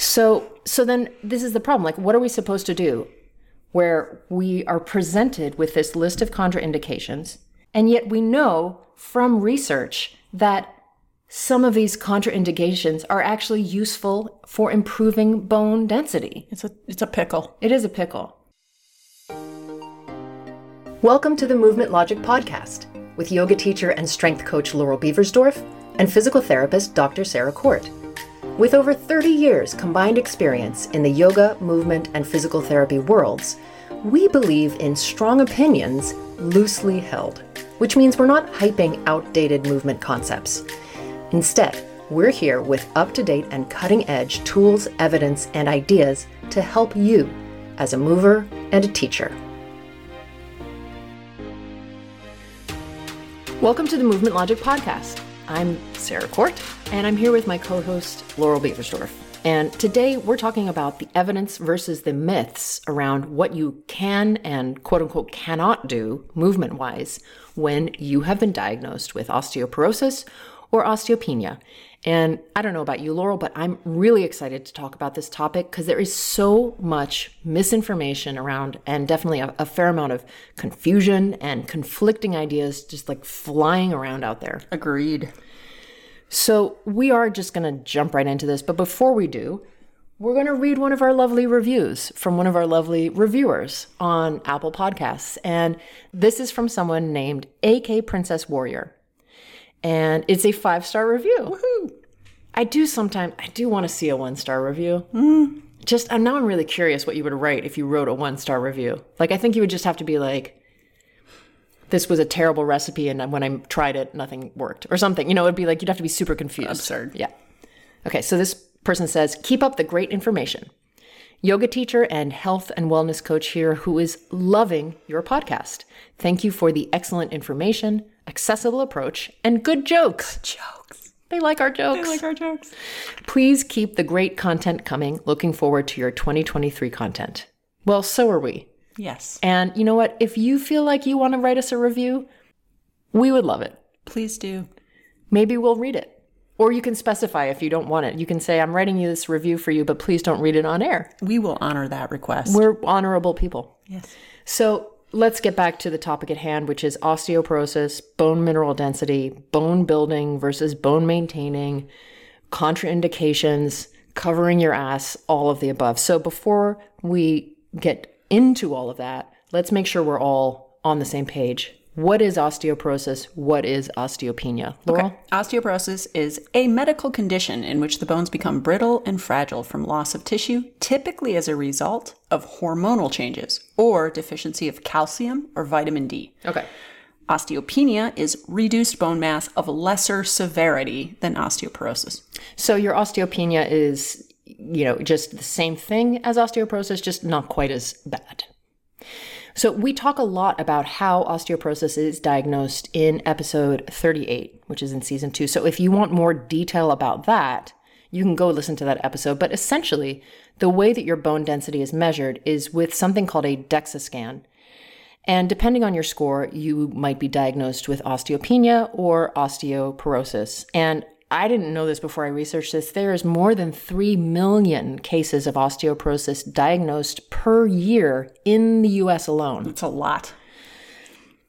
So so then this is the problem. Like what are we supposed to do where we are presented with this list of contraindications and yet we know from research that some of these contraindications are actually useful for improving bone density. It's a it's a pickle. It is a pickle. Welcome to the Movement Logic Podcast with yoga teacher and strength coach Laurel Beversdorf and physical therapist Dr. Sarah Court. With over 30 years combined experience in the yoga, movement, and physical therapy worlds, we believe in strong opinions loosely held, which means we're not hyping outdated movement concepts. Instead, we're here with up to date and cutting edge tools, evidence, and ideas to help you as a mover and a teacher. Welcome to the Movement Logic Podcast. I'm Sarah Court, and I'm here with my co host, Laurel Beversdorf. And today we're talking about the evidence versus the myths around what you can and quote unquote cannot do movement wise when you have been diagnosed with osteoporosis or osteopenia. And I don't know about you, Laurel, but I'm really excited to talk about this topic because there is so much misinformation around and definitely a, a, fair amount of confusion and conflicting ideas just like flying around out there. Agreed. So we are just going to jump right into this. But before we do, we're going to read one of our lovely reviews from one of our lovely reviewers on Apple Podcasts. And this is from someone named AK Princess Warrior and it's a five star review. Woohoo! I do sometimes I do want to see a one star review. Mm. Just now I'm really curious what you would write if you wrote a one star review. Like I think you would just have to be like, this was a terrible recipe, and when I tried it, nothing worked, or something. You know, it'd be like you'd have to be super confused. Absurd. Yeah. Okay, so this person says, keep up the great information. Yoga teacher and health and wellness coach here who is loving your podcast. Thank you for the excellent information, accessible approach, and good jokes. Good Jokes. They like our jokes. They like our jokes. Please keep the great content coming. Looking forward to your 2023 content. Well, so are we. Yes. And you know what? If you feel like you want to write us a review, we would love it. Please do. Maybe we'll read it. Or you can specify if you don't want it. You can say, I'm writing you this review for you, but please don't read it on air. We will honor that request. We're honorable people. Yes. So let's get back to the topic at hand, which is osteoporosis, bone mineral density, bone building versus bone maintaining, contraindications, covering your ass, all of the above. So before we get into all of that, let's make sure we're all on the same page. What is osteoporosis? What is osteopenia? Laurel? Okay. Osteoporosis is a medical condition in which the bones become brittle and fragile from loss of tissue, typically as a result of hormonal changes or deficiency of calcium or vitamin D. Okay. Osteopenia is reduced bone mass of lesser severity than osteoporosis. So your osteopenia is, you know, just the same thing as osteoporosis, just not quite as bad. So, we talk a lot about how osteoporosis is diagnosed in episode 38, which is in season two. So, if you want more detail about that, you can go listen to that episode. But essentially, the way that your bone density is measured is with something called a DEXA scan. And depending on your score, you might be diagnosed with osteopenia or osteoporosis. And I didn't know this before I researched this. There is more than 3 million cases of osteoporosis diagnosed per year in the US alone. That's a lot.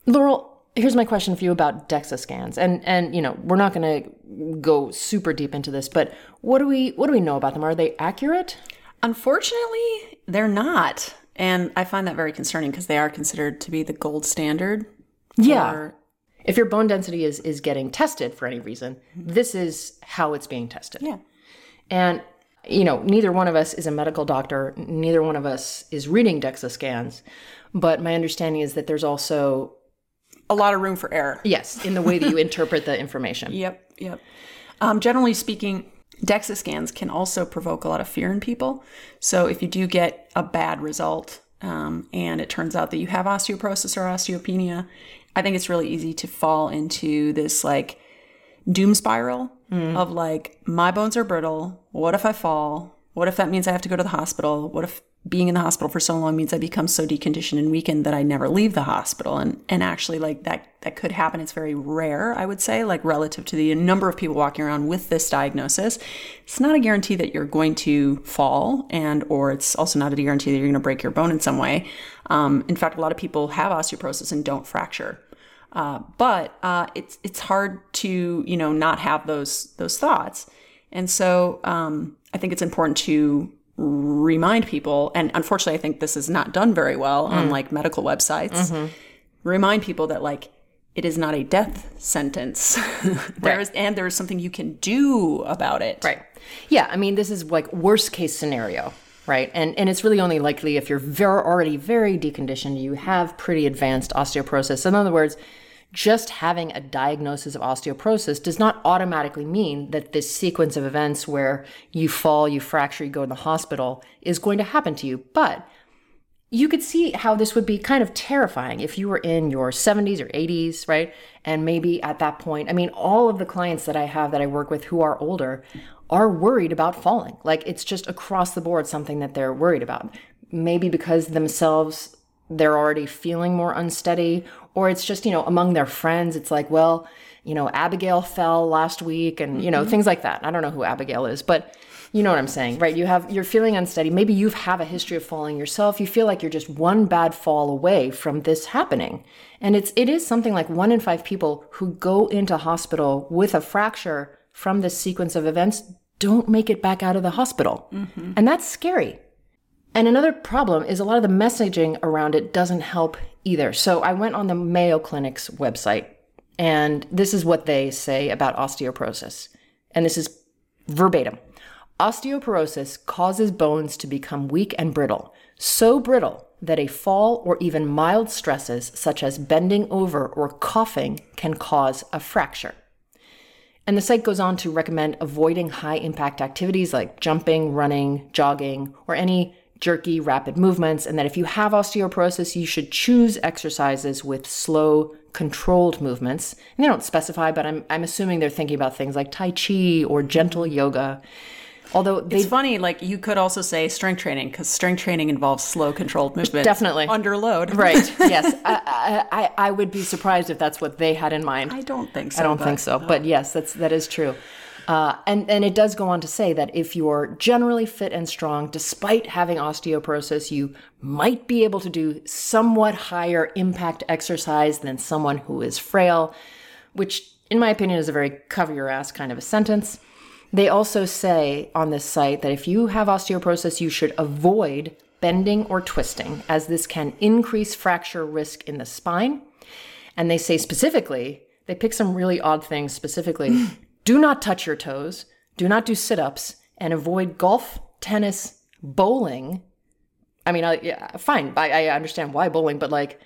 Laurel, here's my question for you about DEXA scans. And and you know, we're not going to go super deep into this, but what do we what do we know about them? Are they accurate? Unfortunately, they're not. And I find that very concerning because they are considered to be the gold standard yeah if your bone density is is getting tested for any reason, this is how it's being tested. Yeah. And you know, neither one of us is a medical doctor, neither one of us is reading DEXA scans, but my understanding is that there's also a lot of room for error. Yes, in the way that you interpret the information. Yep, yep. Um, generally speaking, DEXA scans can also provoke a lot of fear in people. So if you do get a bad result um, and it turns out that you have osteoporosis or osteopenia, I think it's really easy to fall into this like doom spiral mm. of like, my bones are brittle. What if I fall? What if that means I have to go to the hospital? What if being in the hospital for so long means I become so deconditioned and weakened that I never leave the hospital. And and actually like that that could happen. It's very rare, I would say, like relative to the number of people walking around with this diagnosis. It's not a guarantee that you're going to fall and or it's also not a guarantee that you're going to break your bone in some way. Um, in fact, a lot of people have osteoporosis and don't fracture. Uh, but uh, it's it's hard to you know not have those those thoughts, and so um, I think it's important to remind people, and unfortunately, I think this is not done very well mm. on like medical websites. Mm-hmm. Remind people that like it is not a death sentence. there right. is, and there is something you can do about it. Right. Yeah. I mean, this is like worst case scenario, right? And and it's really only likely if you're very already very deconditioned, you have pretty advanced osteoporosis. In other words, just having a diagnosis of osteoporosis does not automatically mean that this sequence of events where you fall, you fracture, you go in the hospital is going to happen to you. But you could see how this would be kind of terrifying if you were in your 70s or 80s, right? And maybe at that point, I mean, all of the clients that I have that I work with who are older are worried about falling. Like it's just across the board something that they're worried about. Maybe because themselves they're already feeling more unsteady or it's just you know among their friends it's like well you know abigail fell last week and you know mm-hmm. things like that. I don't know who abigail is but you know what i'm saying right? You have you're feeling unsteady. Maybe you have a history of falling yourself. You feel like you're just one bad fall away from this happening. And it's it is something like one in five people who go into hospital with a fracture from this sequence of events don't make it back out of the hospital. Mm-hmm. and that's scary and another problem is a lot of the messaging around it doesn't help either. So I went on the Mayo Clinic's website, and this is what they say about osteoporosis. And this is verbatim Osteoporosis causes bones to become weak and brittle, so brittle that a fall or even mild stresses, such as bending over or coughing, can cause a fracture. And the site goes on to recommend avoiding high impact activities like jumping, running, jogging, or any jerky, rapid movements, and that if you have osteoporosis, you should choose exercises with slow, controlled movements. And they don't specify, but I'm, I'm assuming they're thinking about things like Tai Chi or gentle yoga. Although they, it's funny, like you could also say strength training because strength training involves slow, controlled movement. Definitely under load. Right. Yes. I, I, I would be surprised if that's what they had in mind. I don't think so. I don't but, think so. But uh. yes, that's that is true. Uh, and, and it does go on to say that if you're generally fit and strong, despite having osteoporosis, you might be able to do somewhat higher impact exercise than someone who is frail, which, in my opinion, is a very cover your ass kind of a sentence. They also say on this site that if you have osteoporosis, you should avoid bending or twisting, as this can increase fracture risk in the spine. And they say specifically, they pick some really odd things specifically. Do not touch your toes. Do not do sit ups and avoid golf, tennis, bowling. I mean, I, yeah, fine. I, I understand why bowling, but like,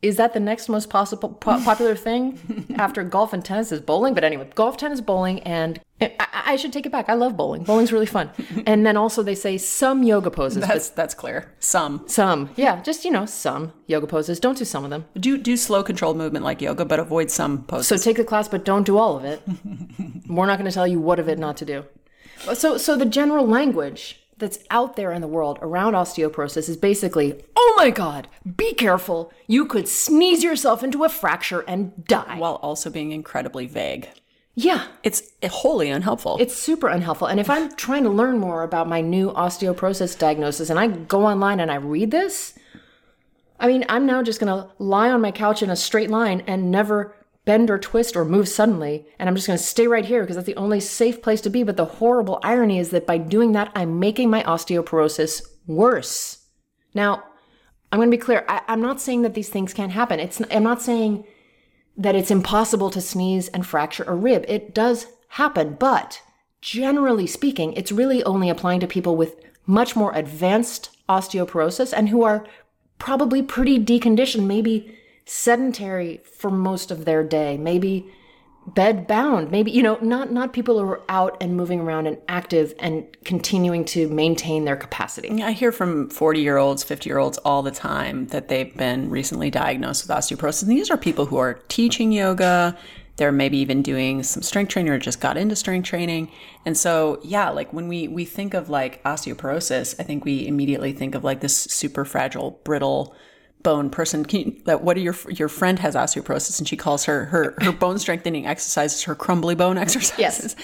is that the next most possible po- popular thing after golf and tennis is bowling? But anyway, golf, tennis, bowling, and eh, I, I, should take it back. I love bowling. Bowling's really fun. and then also they say some yoga poses. That's that's clear. Some, some, yeah, just you know, some yoga poses. Don't do some of them. Do do slow controlled movement like yoga, but avoid some poses. So take the class, but don't do all of it. We're not going to tell you what of it not to do. So so the general language that's out there in the world around osteoporosis is basically, oh my God, be careful. You could sneeze yourself into a fracture and die. While also being incredibly vague. Yeah. It's wholly unhelpful. It's super unhelpful. And if I'm trying to learn more about my new osteoporosis diagnosis and I go online and I read this, I mean, I'm now just going to lie on my couch in a straight line and never bend or twist or move suddenly, and I'm just going to stay right here because that's the only safe place to be. But the horrible irony is that by doing that, I'm making my osteoporosis worse. Now, I'm going to be clear. I, am not saying that these things can't happen. It's I'm not saying that it's impossible to sneeze and fracture a rib. It does happen, but generally speaking, it's really only applying to people with much more advanced osteoporosis and who are probably pretty deconditioned, maybe sedentary for most of their day, maybe bed bound, maybe you know, not not people who are out and moving around and active and continuing to maintain their capacity. I hear from 40-year-olds, 50-year-olds all the time that they've been recently diagnosed with osteoporosis. And these are people who are teaching yoga, they're maybe even doing some strength training or just got into strength training. And so, yeah, like when we we think of like osteoporosis, I think we immediately think of like this super fragile, brittle bone person. Can you, that what are your your friend has osteoporosis and she calls her her her bone strengthening exercises her crumbly bone exercises.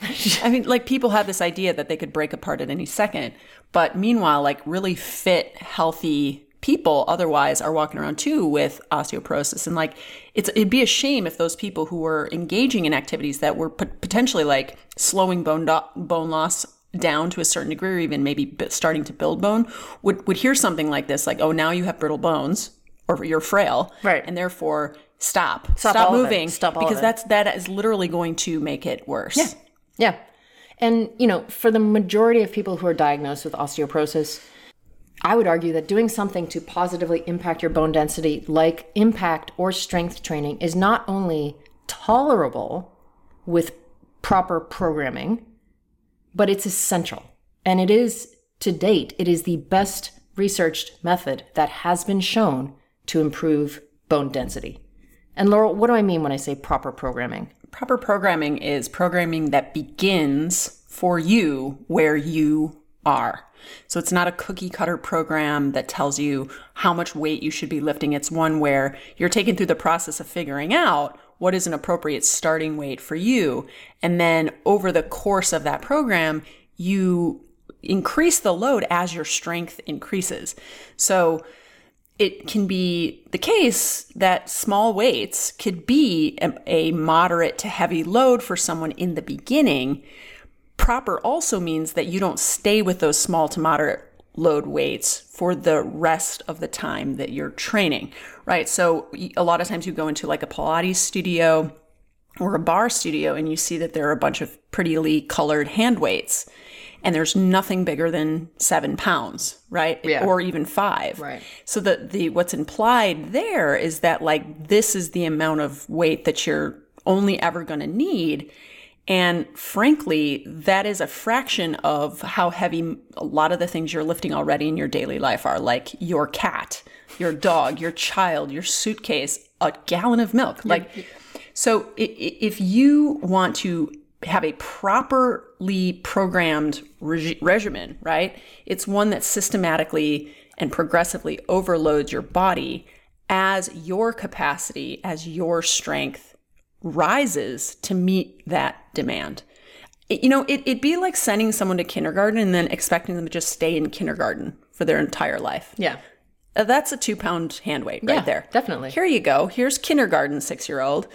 Yes. I mean, like people have this idea that they could break apart at any second, but meanwhile, like really fit, healthy people otherwise are walking around too with osteoporosis and like it's it'd be a shame if those people who were engaging in activities that were pot- potentially like slowing bone do- bone loss down to a certain degree or even maybe starting to build bone would would hear something like this like oh now you have brittle bones or you're frail Right. and therefore stop stop, it. moving Stop all because that's that is literally going to make it worse Yeah. Yeah. And, you know, for the majority of people who are diagnosed with osteoporosis, I would argue that doing something to positively impact your bone density, like impact or strength training, is not only tolerable with proper programming, but it's essential. And it is, to date, it is the best researched method that has been shown to improve bone density. And Laurel, what do I mean when I say proper programming? proper programming is programming that begins for you where you are. So it's not a cookie cutter program that tells you how much weight you should be lifting. It's one where you're taken through the process of figuring out what is an appropriate starting weight for you. And then over the course of that program, you increase the load as your strength increases. So it can be the case that small weights could be a, moderate to heavy load for someone in the beginning. Proper also means that you don't stay with those small to moderate load weights for the rest of the time that you're training, right? So a lot of times you go into like a Pilates studio or a barre studio and you see that there are a bunch of prettily colored hand weights and there's nothing bigger than seven pounds, right? Yeah. Or even five. Right. So the the what's implied there is that like this is the amount of weight that you're only ever going to need. And frankly, that is a fraction of how heavy a lot of the things you're lifting already in your daily life are, like your cat, your dog, your child, your suitcase, a gallon of milk. Like, so if you want to have a properly programmed regi- regimen, right? It's one that systematically and progressively overloads your body as your capacity, as your strength rises to meet that demand. It- you know, it, it'd be like sending someone to kindergarten and then expecting them to just stay in kindergarten for their entire life. Yeah. Uh, That's a two pound hand weight right Yeah, there. definitely. Here you go. Here's kindergarten six year old.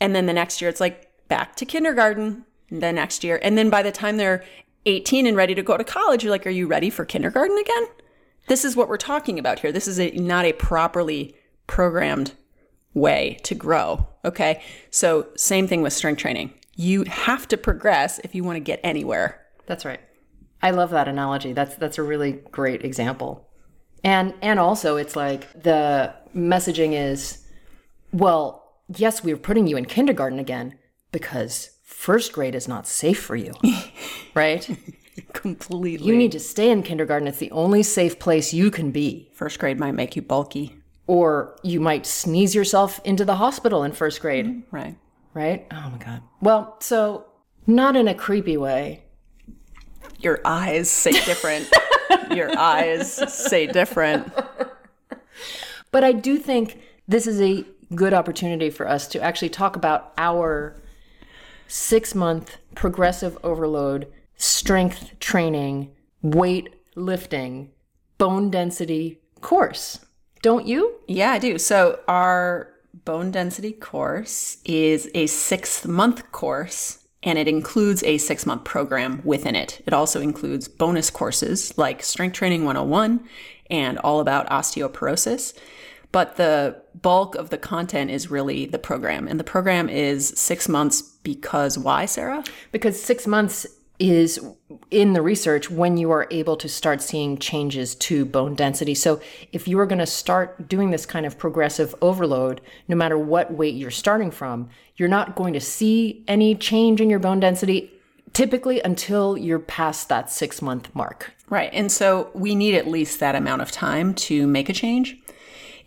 And then the next year it's like back to kindergarten. the next year. And then by the time they're 18 and ready to go to college, you're like, are you ready for kindergarten again? This is what we're talking about here. This is a, not a properly programmed way to grow. Okay. So, same thing with strength training. You have to progress if you want to get anywhere. That's right. I love that analogy. That's that's a really great example. And and also it's like the messaging is well, yes, we're putting you in kindergarten again because first grade is not safe for you. right? Completely. You need to stay in kindergarten. It's the only safe place you can be. First grade might make you bulky. Or you might sneeze yourself into the hospital in first grade, mm, Right. right? Oh my god. Well, so not in a creepy way, Your eyes say different. Your eyes say different. But I do think this is a good opportunity for us to actually talk about our six month progressive overload, strength training, weight lifting, bone density course. Don't you? Yeah, I do. So, our bone density course is a six month course and it includes a six month program within it. It also includes bonus courses like Strength Training 101 and all about osteoporosis. But the bulk of the content is really the program. And the program is six months because why, Sarah? Because six months is in the research when you are able to start seeing changes to bone density. So if you are going to start doing this kind of progressive overload, no matter what weight you're starting from, you're not going to see any change in your bone density typically until you're past that six month mark. Right. And so we need at least that amount of time to make a change.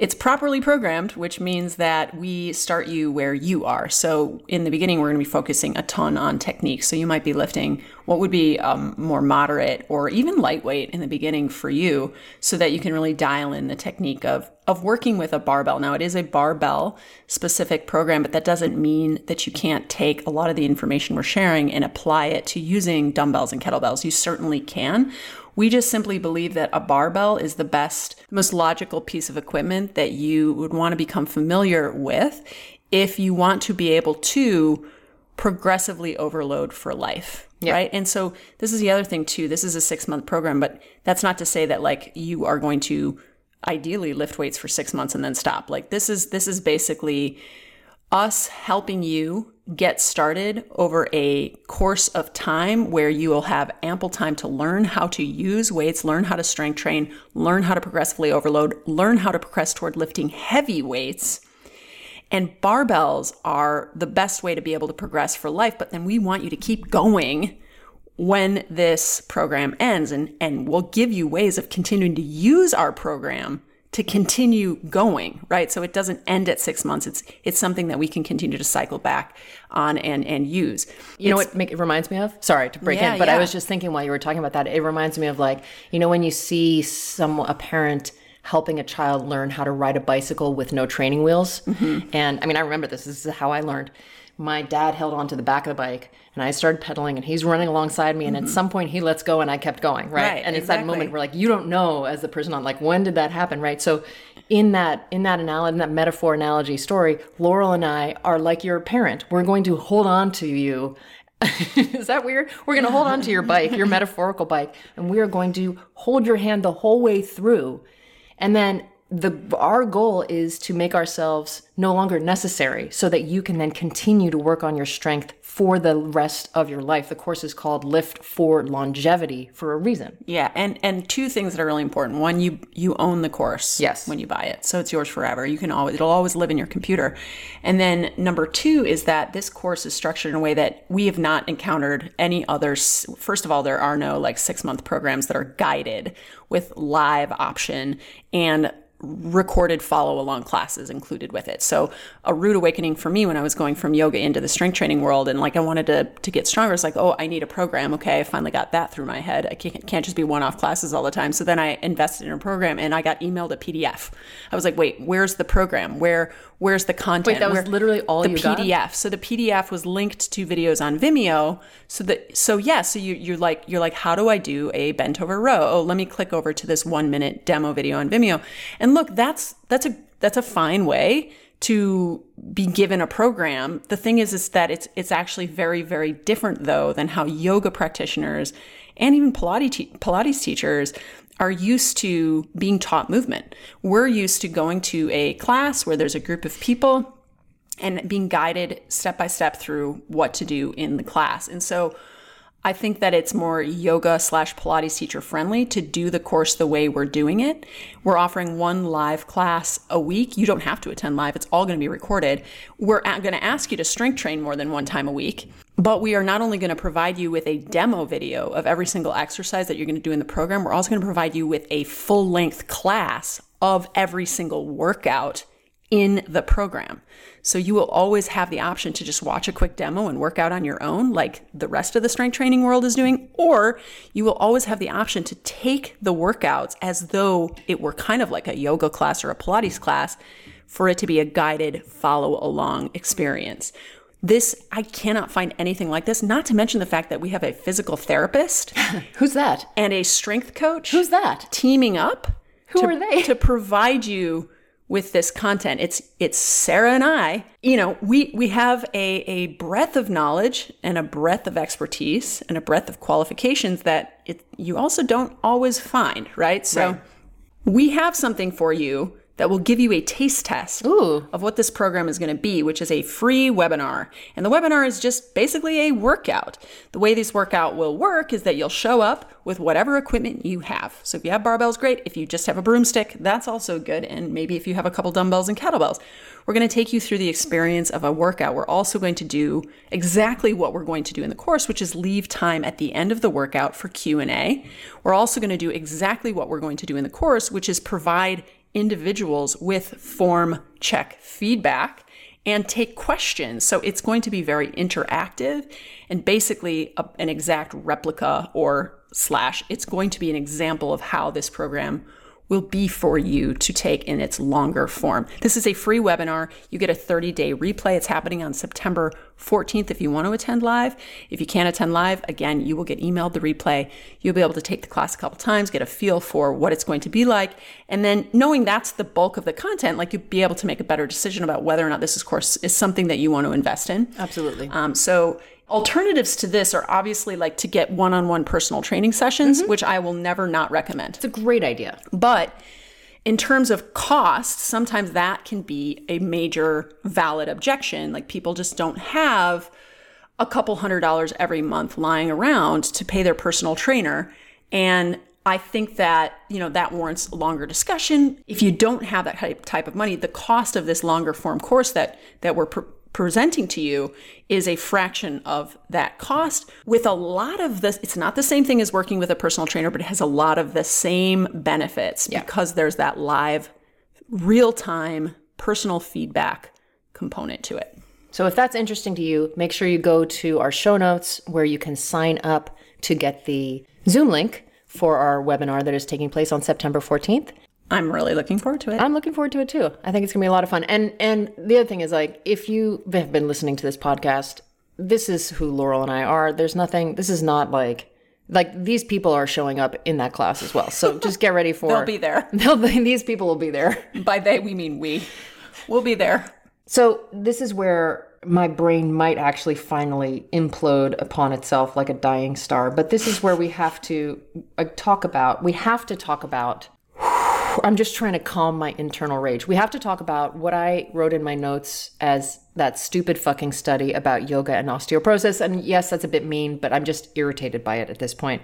It's properly programmed, which means that we start you where you are. So in the beginning, we're going to be focusing a ton on technique. So you might be lifting what would be um, more moderate or even lightweight in the beginning for you, so that you can really dial in the technique of of working with a barbell. Now it is a barbell specific program, but that doesn't mean that you can't take a lot of the information we're sharing and apply it to using dumbbells and kettlebells. You certainly can. We just simply believe that a barbell is the best, most logical piece of equipment that you would want to become familiar with if you want to be able to progressively overload for life. Yeah. Right. And so this is the other thing too. This is a six month program, but that's not to say that like you are going to ideally lift weights for six months and then stop. Like this is, this is basically us helping you get started over a course of time where you will have ample time to learn how to use weights, learn how to strength train, learn how to progressively overload, learn how to progress toward lifting heavy weights. And barbells are the best way to be able to progress for life, but then we want you to keep going when this program ends and, and we'll give you ways of continuing to use our program to continue going, right? So it doesn't end at six months. It's it's something that we can continue to cycle back on and and use. You it's, know what make, it reminds me of? Sorry to break yeah, in, but yeah. I was just thinking while you were talking about that, it reminds me of like you know when you see some a parent helping a child learn how to ride a bicycle with no training wheels, mm-hmm. and I mean I remember this. This is how I learned. My dad held on to the back of the bike and I started pedaling and he's running alongside me and mm-hmm. at some point he lets go and I kept going, right? right and it's exactly. that moment where like you don't know as the person on like when did that happen, right? So in that in that analogy, in that metaphor analogy story, Laurel and I are like your parent. We're going to hold on to you Is that weird? We're going to hold on to your bike, your metaphorical bike, and we are going to hold your hand the whole way through. And then the our goal is to make ourselves no longer necessary so that you can then continue to work on your strength for the rest of your life. The course is called Lift for Longevity for a reason. Yeah, and and two things that are really important. One, you you own the course yes. when you buy it. So it's yours forever. You can always it'll always live in your computer. And then number 2 is that this course is structured in a way that we have not encountered any others. First of all, there are no like 6-month programs that are guided with live option and recorded follow along classes included with it. So a rude awakening for me when I was going from yoga into the strength training world and like I wanted to to get stronger. It's like, oh, I need a program. Okay, I finally got that through my head. I can't, can't just be one off classes all the time. So then I invested in a program and I got emailed a PDF. I was like, wait, where's the program? Where where's the content? Wait, that was Where, literally all the PDF. Got? So the PDF was linked to videos on Vimeo. So that so yeah, so you you're like you're like, how do I do a bent over row? Oh, let me click over to this one minute demo video on Vimeo. And look, that's that's a that's a fine way to be given a program. The thing is, is that it's it's actually very very different though than how yoga practitioners and even Pilates te- Pilates teachers are used to being taught movement. We're used to going to a class where there's a group of people and being guided step by step through what to do in the class. And so I think that it's more yoga slash Pilates teacher friendly to do the course the way we're doing it. We're offering one live class a week. You don't have to attend live, it's all going to be recorded. We're going to ask you to strength train more than one time a week. But we are not only going to provide you with a demo video of every single exercise that you're going to do in the program, we're also going to provide you with a full length class of every single workout in the program. So you will always have the option to just watch a quick demo and work out on your own, like the rest of the strength training world is doing, or you will always have the option to take the workouts as though it were kind of like a yoga class or a Pilates class for it to be a guided follow along experience. This, I cannot find anything like this, not to mention the fact that we have a physical therapist. Who's that? And a strength coach. Who's that? Teaming up. Who to, are they? To provide you with this content. It's it's Sarah and I. You know, we we have a a breadth of knowledge and a breadth of expertise and a breadth of qualifications that it you also don't always find, right? So right. we have something for you that will give you a taste test Ooh. of what this program is going to be, which is a free webinar. And the webinar is just basically a workout. The way this workout will work is that you'll show up with whatever equipment you have. So if you have barbells, great. If you just have a broomstick, that's also good. And maybe if you have a couple dumbbells and kettlebells, we're going to take you through the experience of a workout. We're also going to do exactly what we're going to do in the course, which is leave time at the end of the workout for Q&A. We're also going to do exactly what we're going to do in the course, which is provide individuals with form check feedback and take questions. So it's going to be very interactive and basically a, an exact replica or slash, it's going to be an example of how this program will be for you to take in its longer form. This is a free webinar. You get a 30 day replay. It's happening on September 14th if you want to attend live. If you can't attend live, again, you will get emailed the replay. You'll be able to take the class a couple times, get a feel for what it's going to be like. And then knowing that's the bulk of the content, like you'll be able to make a better decision about whether or not this is course is something that you want to invest in. Absolutely. Um, so alternatives to this are obviously like to get one-on-one personal training sessions, mm-hmm. which I will never not recommend. It's a great idea. But in terms of cost, sometimes that can be a major valid objection. Like people just don't have a couple hundred dollars every month lying around to pay their personal trainer. And I think that, you know, that warrants longer discussion. If you don't have that type, type of money, the cost of this longer form course that that we're pr- presenting to you is a fraction of that cost with a lot of this it's not the same thing as working with a personal trainer but it has a lot of the same benefits because there's that live real-time personal feedback component to it So if that's interesting to you, make sure you go to our show notes where you can sign up to get the Zoom link for our webinar that is taking place on September 14th. I'm really looking forward to it I'm looking forward to it too. I think it's gonna be a lot of fun. And and the other thing is like if you have been listening to this podcast, this is who Laurel and I are. There's nothing. This is not like like these people are showing up in that class as well. So just get ready for. they'll be there They'll be, these people will be there. by they we mean we we'll be there So this is where my brain might actually finally implode upon itself like a dying star. But this is where we have to uh, talk about. We have to talk about. I'm just trying to calm my internal rage. We have to talk about what I wrote in my notes as that stupid fucking study about yoga and osteoporosis. And yes, that's a bit mean, but I'm just irritated by it at this point.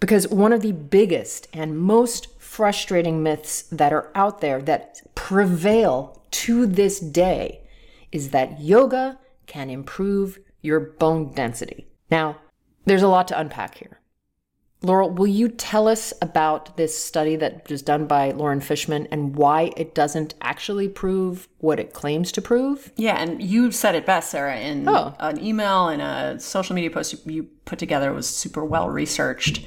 Because one of the biggest and most frustrating myths that are out there that prevail to this day is that yoga can improve your bone density. Now, there's a lot to unpack here. Laurel, will you tell us about this study that was done by Loren Fishman and why it doesn't actually prove what it claims to prove? Yeah, and you said it best, Sarah, in Oh. an email and a social media post you put together was super well researched.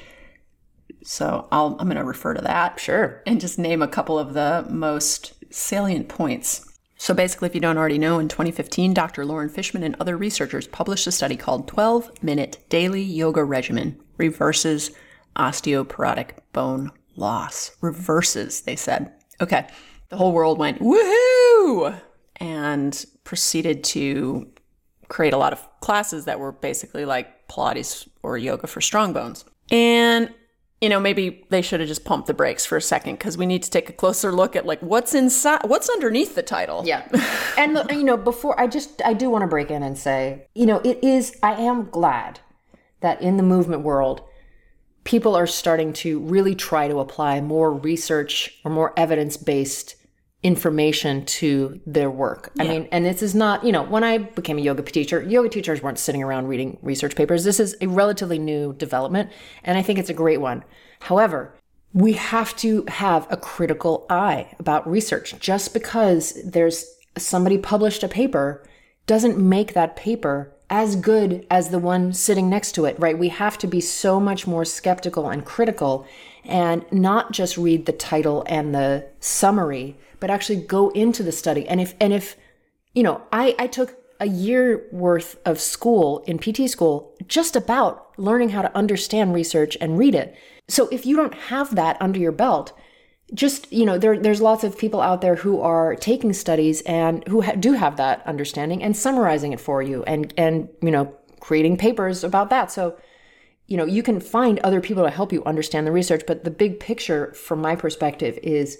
So I'll, I'm going to refer to that Sure. and just name a couple of the most salient points. So basically, if you don't already know, in 2015, Dr. Loren Fishman and other researchers published a study called 12 Minute Daily Yoga Regimen Reverses Osteoporotic Bone Loss. Reverses, they said. Okay. The whole world went, woohoo! And proceeded to create a lot of classes that were basically like Pilates or yoga for strong bones. And you know, maybe they should have just pumped the brakes for a second because we need to take a closer look at like what's inside, what's underneath the title. Yeah. and, look, you know, before I just, I do want to break in and say, you know, it is, I am glad that in the movement world, people are starting to really try to apply more research or more evidence based information to their work. I mean, and this is not, you know, when I became a yoga teacher, yoga teachers weren't sitting around reading research papers. This is a relatively new development, and I think it's a great one. However, we have to have a critical eye about research. Just because there's somebody published a paper doesn't make that paper as good as the one sitting next to it, right? We have to be so much more skeptical and critical and not just read the title and the summary, but actually go into the study. And if, and if, you know, I, I took a year worth of school in PT school just about learning how to understand research and read it. So if you don't have that under your belt, just you know there there's lots of people out there who are taking studies and who ha- do have that understanding and summarizing it for you and and you know creating papers about that so you know you can find other people to help you understand the research but the big picture from my perspective is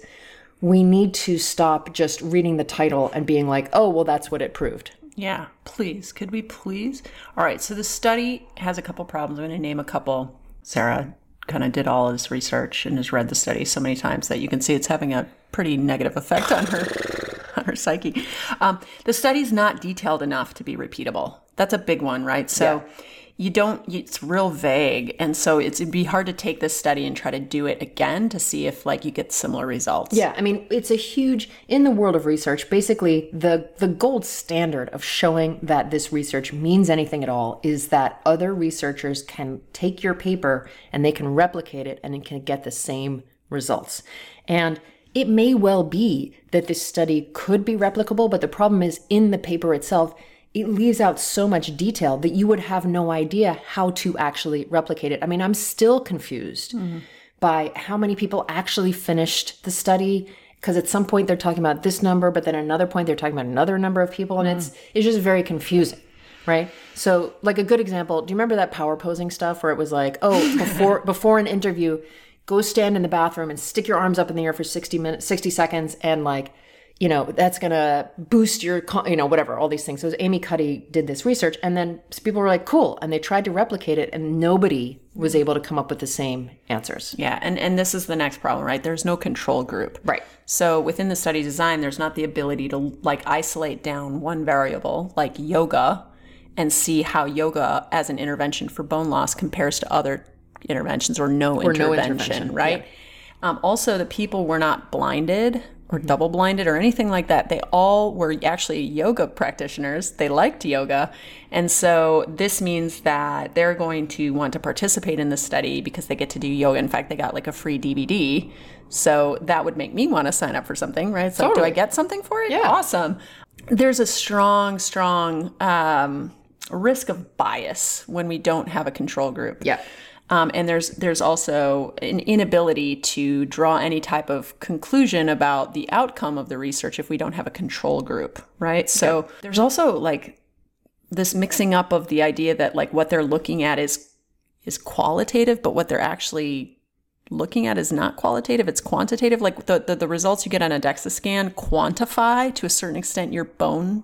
we need to stop just reading the title and being like oh well that's what it proved Yeah, please. Could we please? All right, so the study has a couple problems. I'm going to name a couple. Sarah kind of did all of this research and has read the study so many times that you can see it's having a pretty negative effect on her on her psyche. Um, the study's not detailed enough to be repeatable. That's a big one, right? So you don't it's real vague and so it'd be hard to take this study and try to do it again to see if like you get similar results Yeah, I mean, it's a huge in the world of research. Basically, the the gold standard of showing that this research means anything at all is that other researchers can take your paper and they can replicate it and it can get the same results. And it may well be that this study could be replicable, but the problem is in the paper itself, it leaves out so much detail that you would have no idea how to actually replicate it. I mean, I'm still confused mm-hmm. by how many people actually finished the study because at some point they're talking about this number, but then another point they're talking about another number of people, and it's mm-hmm. it's just very confusing, right? So, like a good example, do you remember that power posing stuff where it was like, oh, before before an interview, go stand in the bathroom and stick your arms up in the air for sixty minutes, sixty seconds, and like you know that's gonna boost your you know whatever all these things. So amy cuddy did this research and then people were like cool and they tried to replicate it and nobody was able to come up with the same answers. Yeah and and this is the next problem right? There's no control group. Right. So within the study design there's not the ability to like isolate down one variable like yoga and see how yoga as an intervention for bone loss compares to other interventions or no, no intervention, intervention, right? um, also the people were not blinded or double blinded or anything like that. They all were actually yoga practitioners. They liked yoga. And so this means that they're going to want to participate in the study because they get to do yoga. In fact, they got like a free DVD. So that would make me want to sign up for something, right? So do I get something for it? Yeah. Awesome. There's a strong, strong um, risk of bias when we don't have a control group. yeah Um, and there's there's also an inability to draw any type of conclusion about the outcome of the research if we don't have a control group, right? So there's also like this mixing up of the idea that like what they're looking at is is qualitative, but what they're actually looking at is not qualitative; it's quantitative. Like the the, the results you get on a DEXA scan quantify to a certain extent your bone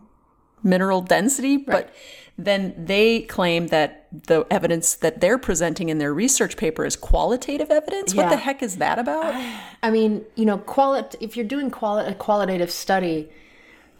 mineral density, but then they claim that the evidence that they're presenting in their research paper is qualitative evidence. What the heck is that about? I mean, you know, quali- if you're doing quali- a qualitative study,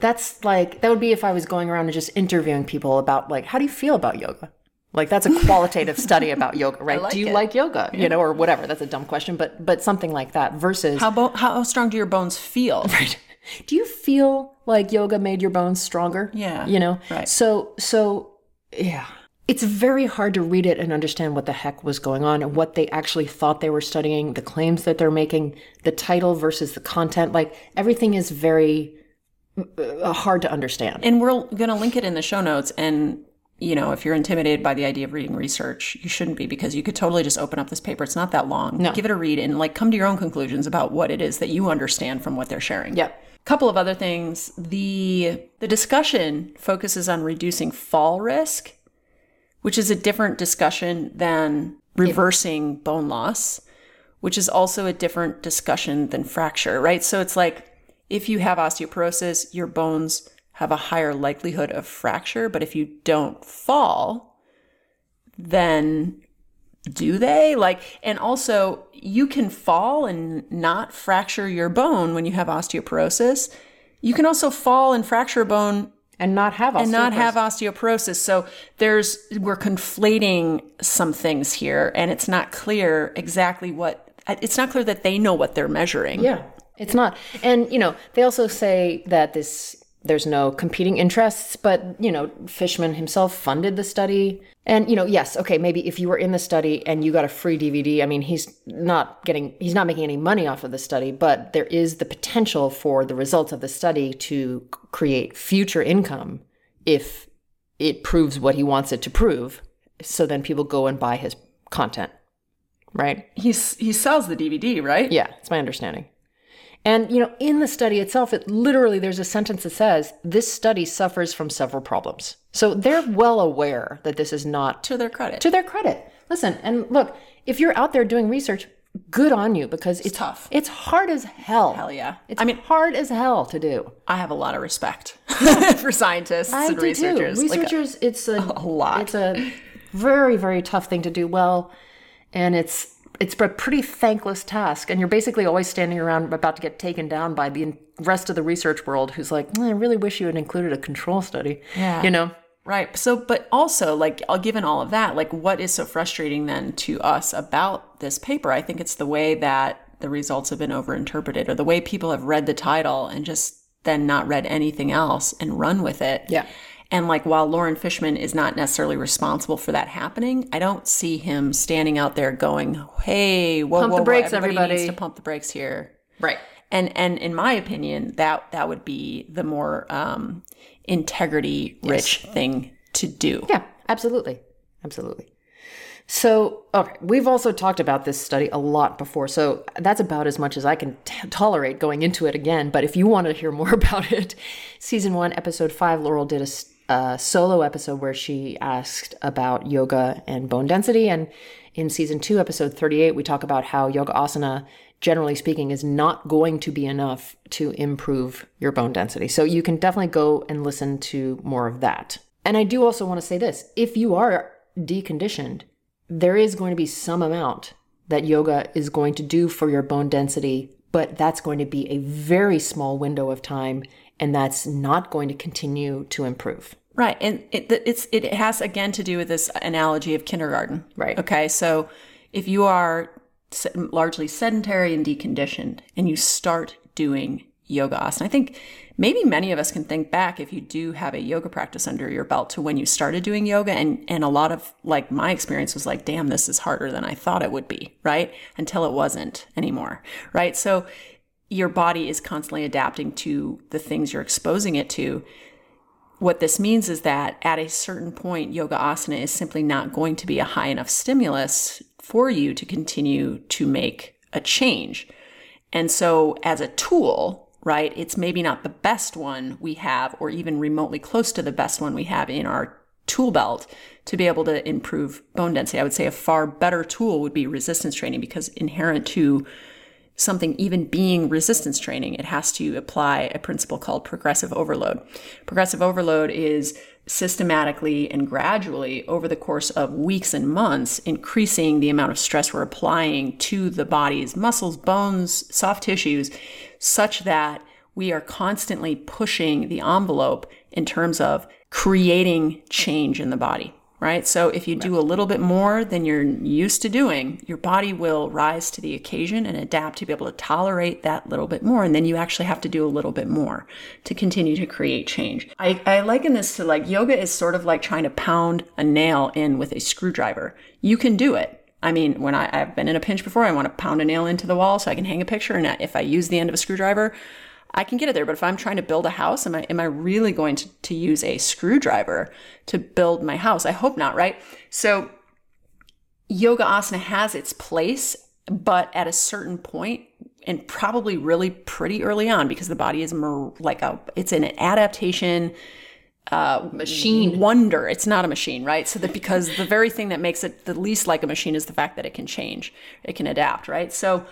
that's like that would be if I was going around and just interviewing people about like how do you feel about yoga? Like that's a qualitative study about yoga, right? like do you it. like yoga? You know, or whatever. That's a dumb question, but but something like that versus How bo- how strong do your bones feel? do you feel like yoga made your bones stronger? Yeah, You know? right. So so yeah. It's very hard to read it and understand what the heck was going on and what they actually thought they were studying, the claims that they're making, the title versus the content. Like everything is very uh, hard to understand. And we're going to link it in the show notes. And, you know, if you're intimidated by the idea of reading research, you shouldn't be because you could totally just open up this paper. It's not that long. No. Give it a read and like come to your own conclusions about what it is that you understand from what they're sharing. Yeah. Couple of other things. The the discussion focuses on reducing fall risk, which is a different discussion than reversing bone loss, which is also a different discussion than fracture, right? So it's like if you have osteoporosis, your bones have a higher likelihood of fracture, but if you don't fall, then do they? Like, and also you can fall and not fracture your bone when you have osteoporosis. You can also fall and fracture a bone And not have and not have osteoporosis. So there's we're conflating some things here, and it's not clear exactly what. It's not clear that they know what they're measuring. Yeah, it's not. And you know, they also say that this there's no competing interests, but you know, Fishman himself funded the study. And you know, yes, okay, maybe if you were in the study and you got a free DVD, I mean, he's not getting he's not making any money off of the study, but there is the potential for the results of the study to create future income if it proves what he wants it to prove. So then people go and buy his content. Right? He's he sells the DVD, right? Yeah, it's my understanding. And, you know, in the study itself, it literally, there's a sentence that says, this study suffers from several problems. So they're well aware that this is not To their credit. to their credit. Listen, and look, if you're out there doing research, good on you because it's, tough. It's hard as hell. Hell yeah. It's I mean, hard as hell to do. I have a lot of respect for scientists I and do researchers. too. Like, Researchers, it's a, a lot. It's a very, very tough thing to do well, and it's it's a pretty thankless task. And you're basically always standing around about to get taken down by the rest of the research world, who's like, "Mm, "I really wish you had included a control study." Yeah. you know. Right. So, but also, like, uh, given all of that, like, what is so frustrating then to us about this paper? I think it's the way that the results have been overinterpreted or the way people have read the title and just then not read anything else and run with it. Yeah. And like, while Loren Fishman is not necessarily responsible for that happening, I don't see him standing out there going, "Hey, whoa, Pump whoa, the brakes, whoa, everybody, everybody." needs to pump the brakes here." Right. and and in my opinion that that would be the more um integrity rich thing to do Yeah, absolutely. Absolutely. So, okay, we've also talked about this study a lot before, so that's about as much as I can t- tolerate going into it again. But if you want to hear more about it, season one, episode five, Laurel did a s- a solo episode where she asked about yoga and bone density. And in season two, episode 38, we talk about how yoga asana, generally speaking, is not going to be enough to improve your bone density. So you can definitely go and listen to more of that. And I do also want to say this if you are deconditioned, there is going to be some amount that yoga is going to do for your bone density, but that's going to be a very small window of time and that's not going to continue to improve. Right and it, it's it has again to do with this analogy of kindergarten. Right. okay so if you are largely sedentary and deconditioned and you start doing yoga asana i think maybe many of us can think back if you do have a yoga practice under your belt to when you started doing yoga and and a lot of like my experience was like damn this is harder than i thought it would be right? Until it wasn't anymore right? So your body is constantly adapting to the things you're exposing it to what this means is that at a certain point, yoga asana is simply not going to be a high enough stimulus for you to continue to make a change. And so, as a tool, right, it's maybe not the best one we have, or even remotely close to the best one we have in our tool belt to be able to improve bone density. I would say a far better tool would be resistance training because inherent to something even being resistance training, it has to apply a principle called progressive overload. Progressive overload is systematically and gradually over the course of weeks and months increasing the amount of stress we're applying to the body's muscles, bones, soft tissues such that we are constantly pushing the envelope in terms of creating change in the body right? So if you do a little bit more than you're used to doing, your body will rise to the occasion and adapt to be able to tolerate that little bit more. And then you actually have to do a little bit more to continue to create change. I, I liken this to like yoga is sort of like trying to pound a nail in with a screwdriver. You can do it. I mean, when I, I've been in a pinch before, I want to pound a nail into the wall so I can hang a picture. And if I use the end of a screwdriver, I can get it there. But if I'm trying to build a house, am I am I really going to, to use a screwdriver to build my house? I hope not, right? So yoga asana has its place, but at a certain point, and probably really pretty early on, because the body is mer- like a it's an adaptation uh, Machine. wonder. It's not a machine, right? So that because the very thing that makes it the least like a machine is the fact that it can change, it can adapt, right? So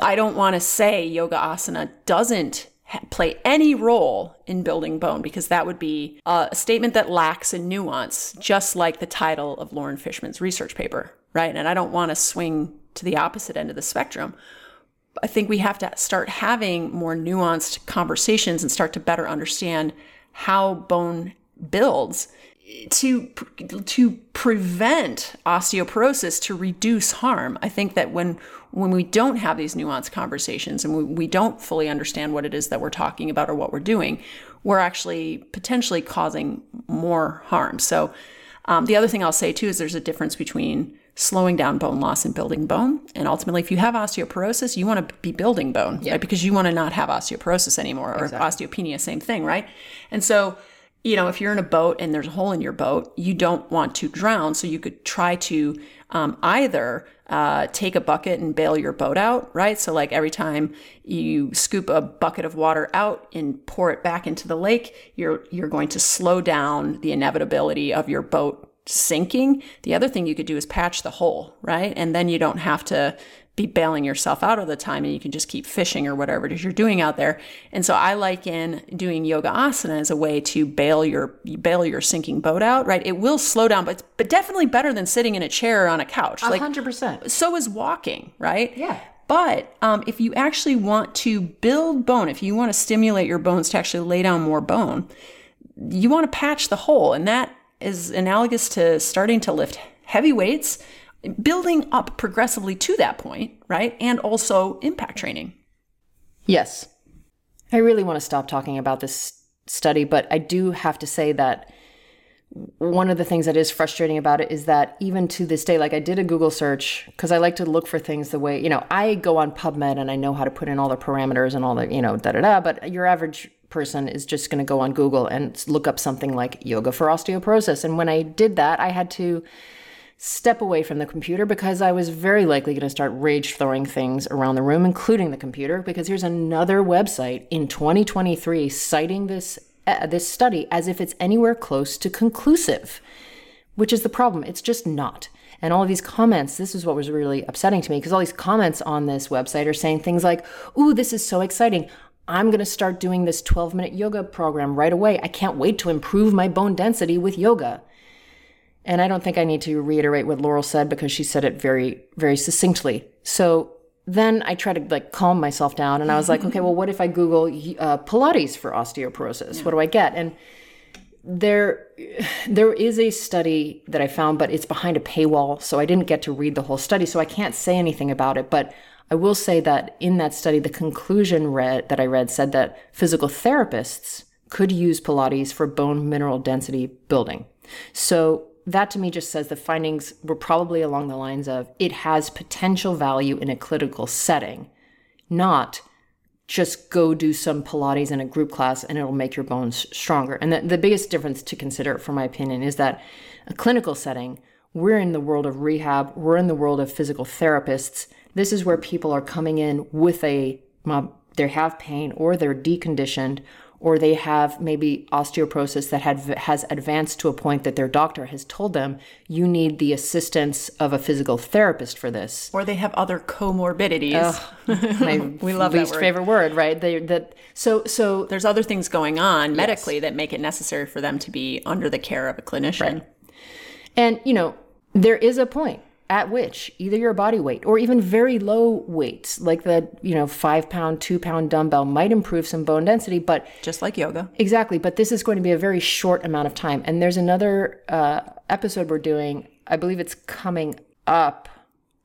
I don't want to say yoga asana doesn't play any role in building bone because that would be a statement that lacks in nuance, just like the title of Loren Fishman's research paper, right? And I don't want to swing to the opposite end of the spectrum. I think we have to start having more nuanced conversations and start to better understand how bone builds to to prevent osteoporosis to reduce harm i think that when when we don't have these nuanced conversations and we, we don't fully understand what it is that we're talking about or what we're doing we're actually potentially causing more harm. So um, the other thing i'll say too is there's a difference between slowing down bone loss and building bone. And ultimately if you have osteoporosis you want to be building bone right? because you want to not have osteoporosis anymore or osteopenia same thing right? And so you know, if you're in a boat and there's a hole in your boat, you don't want to drown. So you could try to um, either uh, take a bucket and bail your boat out, right? So, like every time you scoop a bucket of water out and pour it back into the lake, you're you're going to slow down the inevitability of your boat sinking. The other thing you could do is patch the hole, right? And then you don't have to be bailing yourself out all the time and you can just keep fishing or whatever it is you're doing out there. And so I liken doing yoga asana as a way to bail your bail your sinking boat out, right? It will slow down, but but definitely better than sitting in a chair or on a couch. Like 100%. so is walking, right? Yeah. But um, if you actually want to build bone, if you want to stimulate your bones to actually lay down more bone, you want to patch the hole, and that is analogous to starting to lift heavy weights, building up progressively to that point, right? And also impact training. Yes. I really want to stop talking about this study, but I do have to say that one of the things that is frustrating about it is that even to this day, like I did a Google search because I like to look for things the way, you know, I go on PubMed and I know how to put in all the parameters and all the, you know, da da da, but your average person is just going to go on Google and look up something like yoga for osteoporosis. And when I did that, I had to step away from the computer because I was very likely going to start rage throwing things around the room, including the computer, because here's another website in 2023 citing this uh, this study as if it's anywhere close to conclusive, which is the problem. It's just not. And all of these comments, this is what was really upsetting to me because all these comments on this website are saying things like, Ooh, this is so exciting. I'm going to start doing this 12 minute yoga program right away. I can't wait to improve my bone density with yoga. And I don't think I need to reiterate what Laurel said because she said it very, very succinctly. So then I try to like calm myself down and I was like, okay, well, what if I Google uh, Pilates for osteoporosis? Yeah. What do I get? And there, there is a study that I found, but it's behind a paywall. So I didn't get to read the whole study. So I can't say anything about it. But I will say that in that study, the conclusion read that I read said that physical therapists could use Pilates for bone mineral density building. So that to me just says the findings were probably along the lines of it has potential value in a clinical setting, not just go do some Pilates in a group class and it'll make your bones stronger. And the, the biggest difference to consider, from my opinion, is that a clinical setting, we're in the world of rehab, we're in the world of physical therapists. This is where people are coming in with a, they have pain or they're deconditioned or they have maybe osteoporosis that had, has advanced to a point that their doctor has told them you need the assistance of a physical therapist for this. Or they have other comorbidities. My we love least word. favorite word, right? They, that so so there's other things going on medically yes. that make it necessary for them to be under the care of a clinician. Right. And you know there is a point at which either your body weight or even very low weights, like the, you know, five pound, two pound dumbbell, might improve some bone density, but just like yoga. Exactly. But this is going to be a very short amount of time. And there's another uh, episode we're doing, I believe it's coming up.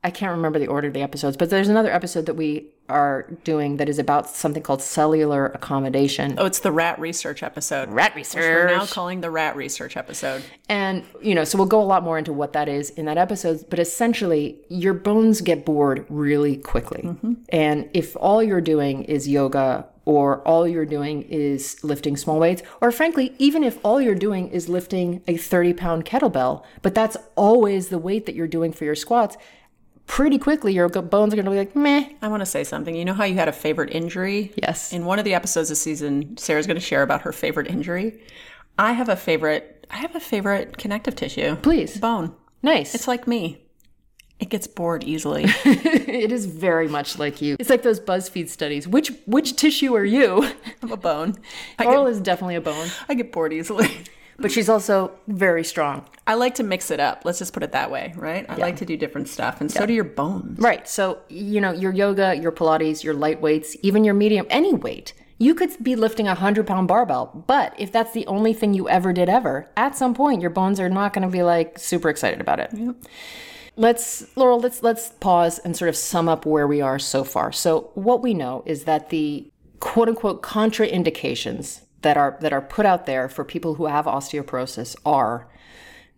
I can't remember the order of the episodes, but there's another episode that we are doing that is about something called cellular accommodation. Oh, it's the rat research episode. Rat research. we're now calling the rat research episode. And, you know, so we'll go a lot more into what that is in that episode. But essentially, your bones get bored really quickly. Mm-hmm. And if all you're doing is yoga or all you're doing is lifting small weights, or frankly, even if all you're doing is lifting a 30 pound kettlebell, but that's always the weight that you're doing for your squats, pretty quickly your bones are going to be like meh. I want to say something. You know how you had a favorite injury? Yes. In one of the episodes this season, Sarah's going to share about her favorite injury. I have a favorite. I have a favorite connective tissue. Please. Bone. Nice. It's like me. It gets bored easily. it is very much like you. It's like those BuzzFeed studies. Which which tissue are you? I'm a bone. Laurel is definitely a bone. I get bored easily but she's also very strong. I like to mix it up. Let's just put it that way, right? I yeah. like to do different stuff, and so do your bones. Right. So, you know, your yoga, your Pilates, your light weights, even your medium, any weight. You could be lifting a 100 pound barbell, but if that's the only thing you ever did ever, at some point your bones are not going to be like super excited about it. Yep. Let's Laurel, let's let's pause and sort of sum up where we are so far. So, what we know is that the quote unquote contraindications that are that are put out there for people who have osteoporosis are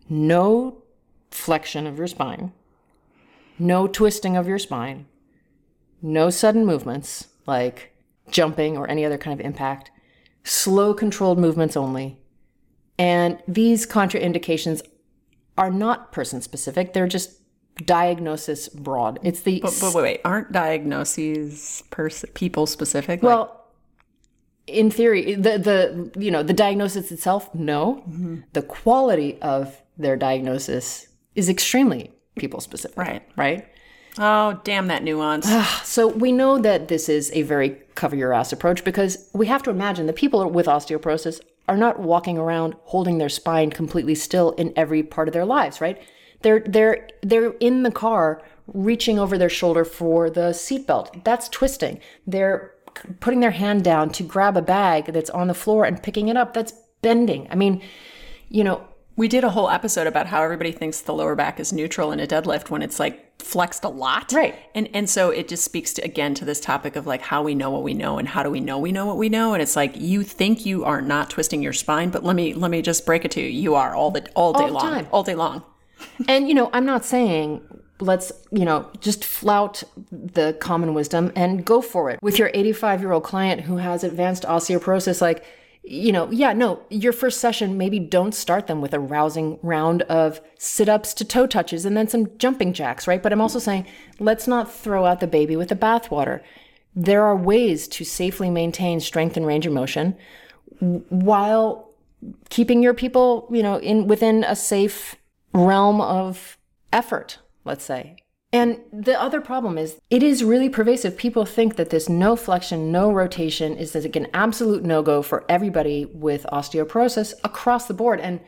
no flexion of your spine, no twisting of your spine, no sudden movements like jumping or any other kind of impact, slow controlled movements only. And these contraindications are not person specific, they're just diagnosis broad. It's the But, but wait, wait, aren't diagnoses pers- people specific? Well, in theory, the the you know the diagnosis itself, no. Mm-hmm. The quality of their diagnosis is extremely people specific. Right. Right. Oh, damn that nuance. so we know that this is a very cover your ass approach because we have to imagine the people with osteoporosis are not walking around holding their spine completely still in every part of their lives, right? They're they're they're in the car reaching over their shoulder for the seatbelt. That's twisting. They're putting their hand down to grab a bag that's on the floor and picking it up. That's bending. I mean, you know, We did a whole episode about how everybody thinks the lower back is neutral in a deadlift when it's like flexed a lot. Right. And and so it just speaks to again to this topic of like how we know what we know and how do we know we know what we know and it's like you think you are not twisting your spine, but let me let me just break it to you. You are all the all day the long. time. All day long. And, you know, I'm not saying let's, you know, just flout the common wisdom and go for it. With your 85 year old client who has advanced osteoporosis, like, you know, yeah, no, your first session, maybe don't start them with a rousing round of sit ups to toe touches and then some jumping jacks, right? But I'm also saying let's not throw out the baby with the bathwater. There are ways to safely maintain strength and range of motion while keeping your people, you know, in within a safe realm of effort, let's say. And the other problem is it is really pervasive. People think that this no flexion, no rotation is like an absolute no go for everybody with osteoporosis across the board. And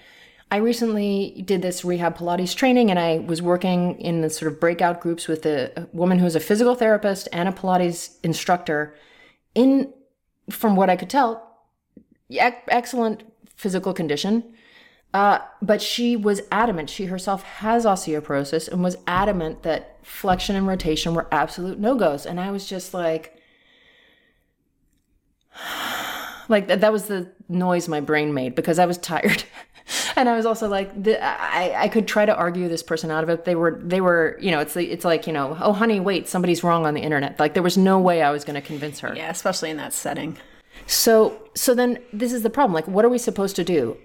I recently did this rehab Pilates training and I was working in the sort of breakout groups with a, woman who's a physical therapist and a Pilates instructor. In, from what I could tell, excellent physical condition. Uh, but she was adamant, she herself has osteoporosis and was adamant that flexion and rotation were absolute no goes. And I was just like, like that, that was the noise my brain made because I was tired. and I was also like, the, I, I could try to argue this person out of it. They were, they were, you know, it's, the, it's like, you know, oh, honey, wait, somebody's wrong on the internet. Like there was no way I was going to convince her. Yeah, especially in that setting. So, so then this is the problem. Like, what are we supposed to do?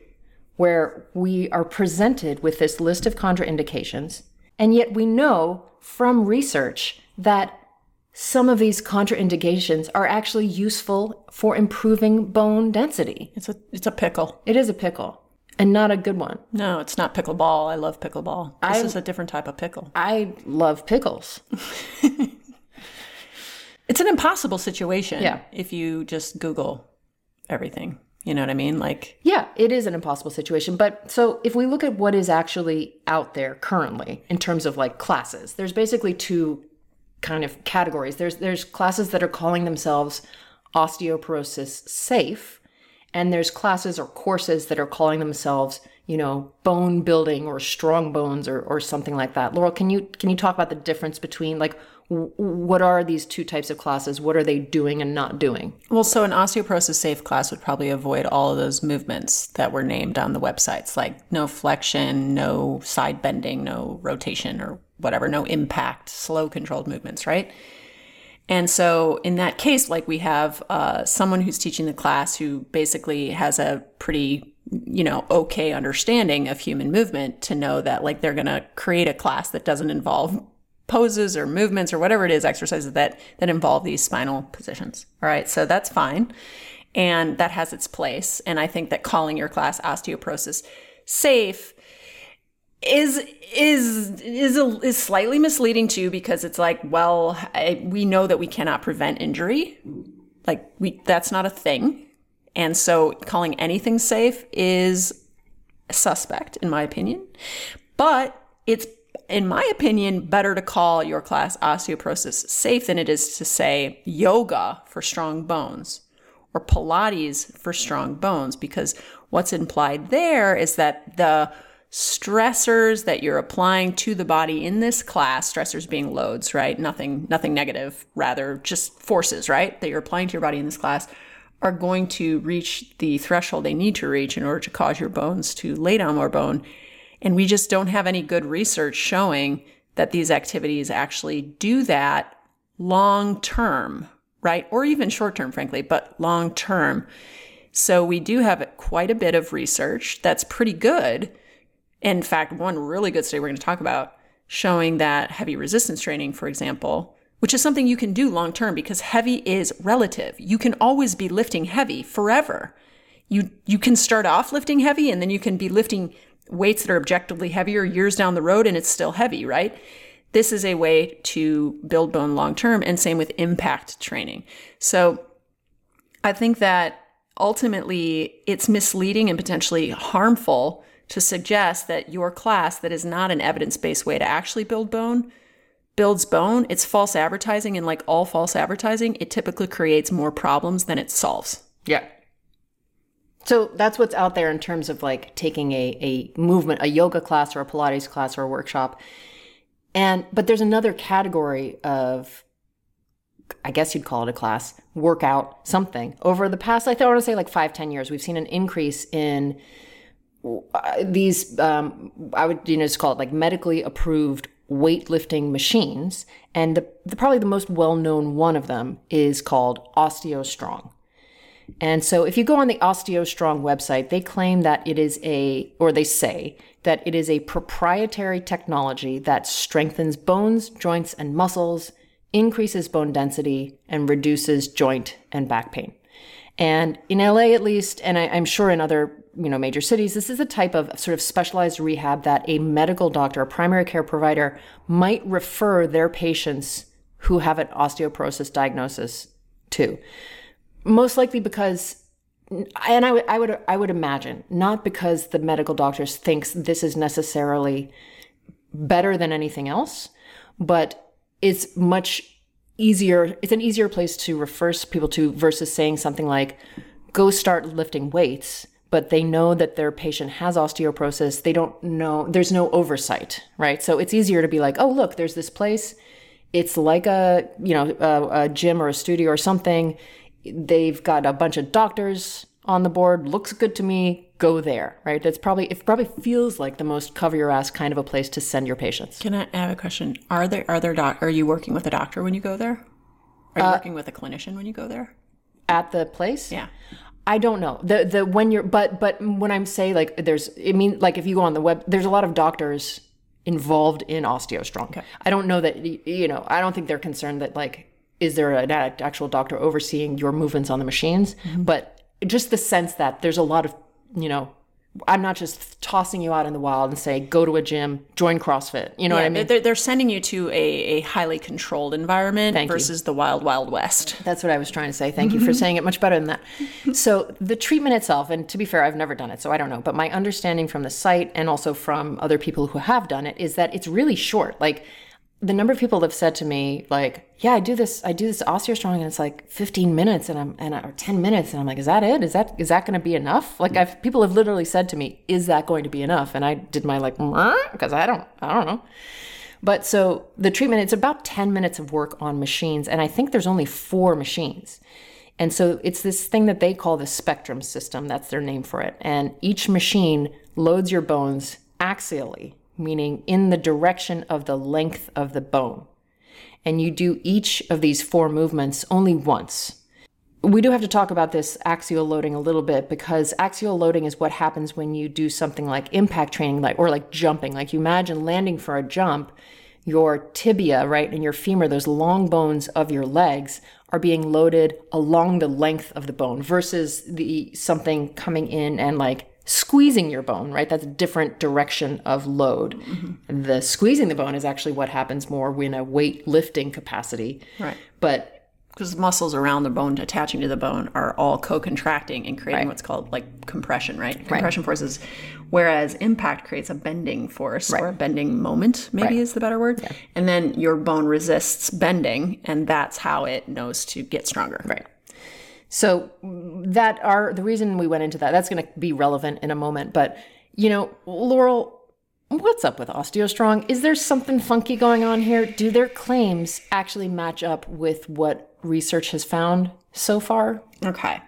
Where we are presented with this list of contraindications, and yet we know from research that some of these contraindications are actually useful for improving bone density. It's a it's a pickle. It is a pickle, and not a good one. No, it's not pickleball. I love pickleball. This is a different type of pickle. I love pickles. It's an impossible situation. Yeah. If you just Google everything. You know what I mean? Like Yeah, it is an impossible situation. But so if we look at what is actually out there currently in terms of like classes, there's basically two kind of categories. There's there's classes that are calling themselves osteoporosis safe, and there's classes or courses that are calling themselves, you know, bone building or strong bones or or something like that. Laurel, can you can you talk about the difference between like w- what are these two types of classes? What are they doing and not doing? Well, so an osteoporosis safe class would probably avoid all of those movements that were named on the websites, like no flexion, no side bending, no rotation or whatever, no impact, slow controlled movements, right? And so in that case, like we have uh, someone who's teaching the class who basically has a pretty, you know, okay understanding of human movement to know that like they're going to create a class that doesn't involve poses or movements or whatever it is, exercises that that involve these spinal positions. All right, so that's fine, and that has its place. And I think that calling your class osteoporosis safe is is is a, is slightly misleading too because it's like, well, I, we know that we cannot prevent injury, like we that's not a thing, and so calling anything safe is suspect in my opinion, but it's in my opinion, better to call your class osteoporosis safe than it is to say yoga for strong bones or Pilates for strong bones, because what's implied there is that the stressors that you're applying to the body in this class, stressors being loads, right? Nothing, nothing negative, rather just forces, right? That you're applying to your body in this class are going to reach the threshold they need to reach in order to cause your bones to lay down more bone and we just don't have any good research showing that these activities actually do that long term, right? Or even short term, frankly, but long term. So we do have quite a bit of research that's pretty good. In fact, one really good study we're going to talk about showing that heavy resistance training, for example, which is something you can do long term because heavy is relative. You can always be lifting heavy forever. You you can start off lifting heavy and then you can be lifting weights that are objectively heavier years down the road and it's still heavy, right? This is a way to build bone long term and same with impact training. So I think that ultimately it's misleading and potentially harmful to suggest that your class that is not an evidence-based way to actually build bone builds bone. It's false advertising and like all false advertising, it typically creates more problems than it solves. Yeah. So that's what's out there in terms of like taking a, a movement, a yoga class or a Pilates class or a workshop. And, but there's another category of, I guess you'd call it a class, workout, something. Over the past, like, I want to say like five, ten years, we've seen an increase in uh, these, um, I would, you know, just call it like medically approved weightlifting machines. And the, the probably the most well known one of them is called OsteoStrong. And so if you go on the OsteoStrong website, they claim that it is a, or they say that it is a proprietary technology that strengthens bones, joints, and muscles, increases bone density, and reduces joint and back pain. And in LA, at least, and I, am sure in other you know major cities, this is a type of sort of specialized rehab that a medical doctor, a primary care provider, might refer their patients who have an osteoporosis diagnosis to. Most likely because and I would I would I would imagine not because the medical doctors thinks this is necessarily better than anything else, but it's much easier it's an easier place to refer people to versus saying something like go start lifting weights but they know that their patient has osteoporosis. They don't know there's no oversight right? So it's easier to be like oh look there's this place. It's like a you know a, a gym or a studio or something. They've got a bunch of doctors on the board. Looks good to me go there right that's probably it probably feels like the most cover your ass kind of a place to send your patients can i have a question are there are there doc are you working with a doctor when you go there are you uh, working with a clinician when you go there at the place yeah I don't know the the when you're but but when I'm say like there's I mean like if you go on the web there's a lot of doctors involved in OsteoStrong. Okay. I don't know that you know I don't think they're concerned that like is there an actual doctor overseeing your movements on the machines? Mm-hmm. But just the sense that there's a lot of, you know, I'm not just tossing you out in the wild and say, go to a gym, join CrossFit. You know yeah, what I mean? They're, they're sending you to a, a highly controlled environment Thank versus you. the wild, wild west. That's what I was trying to say. Thank you for saying it much better than that. so, the treatment itself, and to be fair, I've never done it, so I don't know, but my understanding from the site and also from other people who have done it is that it's really short. Like, the number of people have said to me like yeah i do this i do this OsteoStrong and it's like 15 minutes and i'm and I, or 10 minutes and i'm like is that it? Is that is that going to be enough? Like i've people have literally said to me is that going to be enough? And i did my like because i don't i don't know. But so the treatment it's about 10 minutes of work on machines and i think there's only four machines. And so it's this thing that they call the spectrum system that's their name for it. And each machine loads your bones axially meaning in the direction of the length of the bone. And you do each of these four movements only once. We do have to talk about this axial loading a little bit because axial loading is what happens when you do something like impact training like or like jumping. Like you imagine landing for a jump, your tibia, right, and your femur, those long bones of your legs are being loaded along the length of the bone versus the something coming in and like squeezing your bone, right? That's a different direction of load. Mm-hmm. The squeezing the bone is actually what happens more in a weight lifting capacity. Right. But because muscles around the bone attaching to the bone are all co-contracting and creating right. what's called like compression, right? Compression right. forces, whereas impact creates a bending force right. or a bending moment, maybe is the better word. Yeah. And then your bone resists bending, and that's how it knows to get stronger. Right. So that are the reason we went into that. That's going to be relevant in a moment. But you know, Laurel, what's up with OsteoStrong? Is there something funky going on here? Do their claims actually match up with what research has found so far? Okay.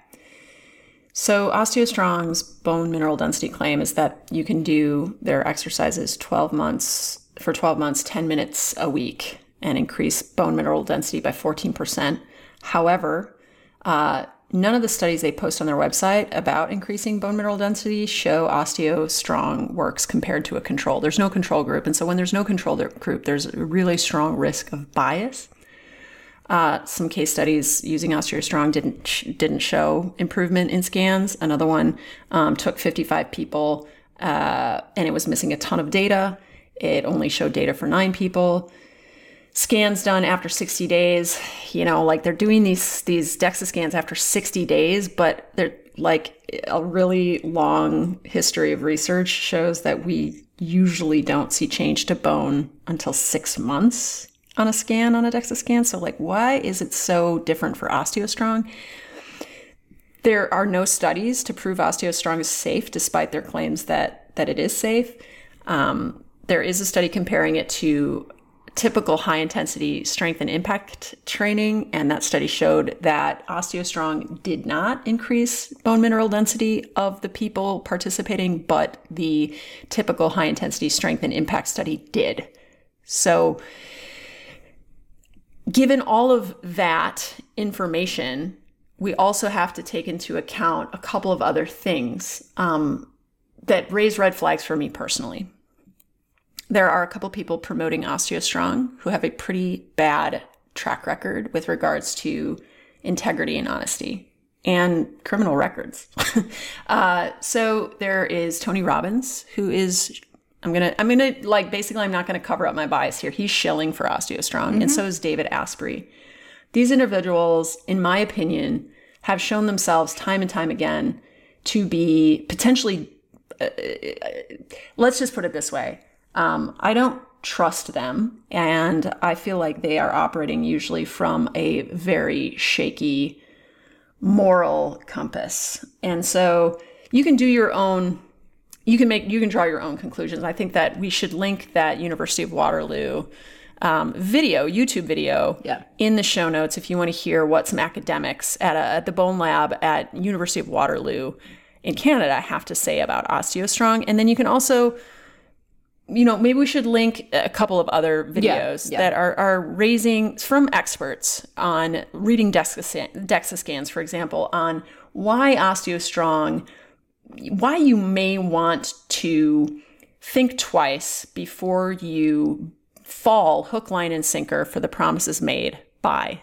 So OsteoStrong's bone mineral density claim is that you can do their exercises 12 months for 12 months, 10 minutes a week and increase bone mineral density by 14%. However, uh, none of the studies they post on their website about increasing bone mineral density show OsteoStrong works compared to a control. There's no control group. And so when there's no control group, there's a really strong risk of bias. Uh, some case studies using OsteoStrong didn't didn't show improvement in scans. Another one um, took 55 people uh, and it was missing a ton of data. It only showed data for nine people scans done after 60 days you know like they're doing these these dexa scans after 60 days but they're like a really long history of research shows that we usually don't see change to bone until six months on a scan on a dexa scan so like why is it so different for osteostrong There are no studies to prove OsteoStrong is safe, despite their claims that that it is safe. Um, there is a study comparing it to typical high intensity strength and impact training, and that study showed that OsteoStrong did not increase bone mineral density of the people participating, but the typical high intensity strength and impact study did. So, given all of that information, we also have to take into account a couple of other things um, that raise red flags for me personally there are a couple people promoting OsteoStrong who have a pretty bad track record with regards to integrity and honesty and criminal records. uh, so there is Tony Robbins, who is I'm gonna I'm gonna like basically I'm not gonna cover up my bias here. He's shilling for OsteoStrong, mm-hmm. and so is David Asprey. These individuals, in my opinion, have shown themselves time and time again to be potentially. Uh, uh let's just put it this way um, I don't trust them, and I feel like they are operating usually from a very shaky moral compass. And so you can do your own you can make you can draw your own conclusions. I think that we should link that University of Waterloo um, video, YouTube video, yeah. in the show notes if you want to hear what some academics at, a, at the Bone Lab at University of Waterloo in Canada have to say about OsteoStrong. And then you can also you know, maybe we should link a couple of other videos yeah, yeah. that are, are raising from experts on reading DEXA, DEXA scans, for example, on why OsteoStrong, why you may want to think twice before you fall hook, line, and sinker for the promises made by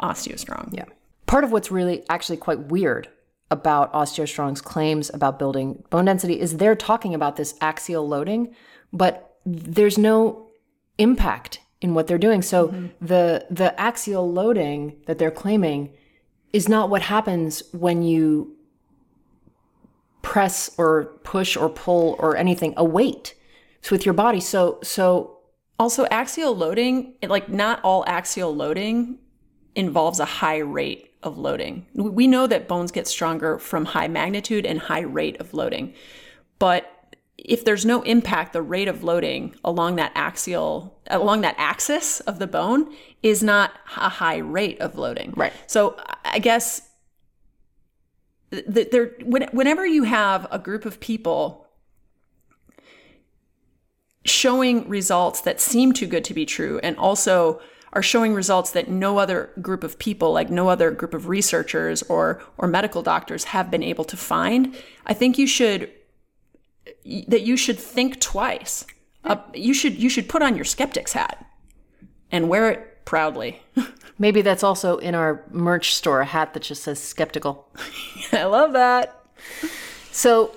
OsteoStrong. Yeah. Part of what's really actually quite weird about OsteoStrong's claims about building bone density is they're talking about this axial loading but there's no impact in what they're doing. So mm-hmm. the the axial loading that they're claiming is not what happens when you press or push or pull or anything a weight. It's with your body. So so also axial loading, like not all axial loading involves a high rate of loading. We know that bones get stronger from high magnitude and high rate of loading. But if there's no impact, the rate of loading along that axial, along that axis of the bone is not a high rate of loading. Right. So I guess that there, whenever you have a group of people showing results that seem too good to be true and also are showing results that no other group of people like no other group of researchers or or medical doctors have been able to find i think you should that you should think twice. Uh, you should you should put on your skeptic's hat and wear it proudly. Maybe that's also in our merch store a hat that just says skeptical. I love that. So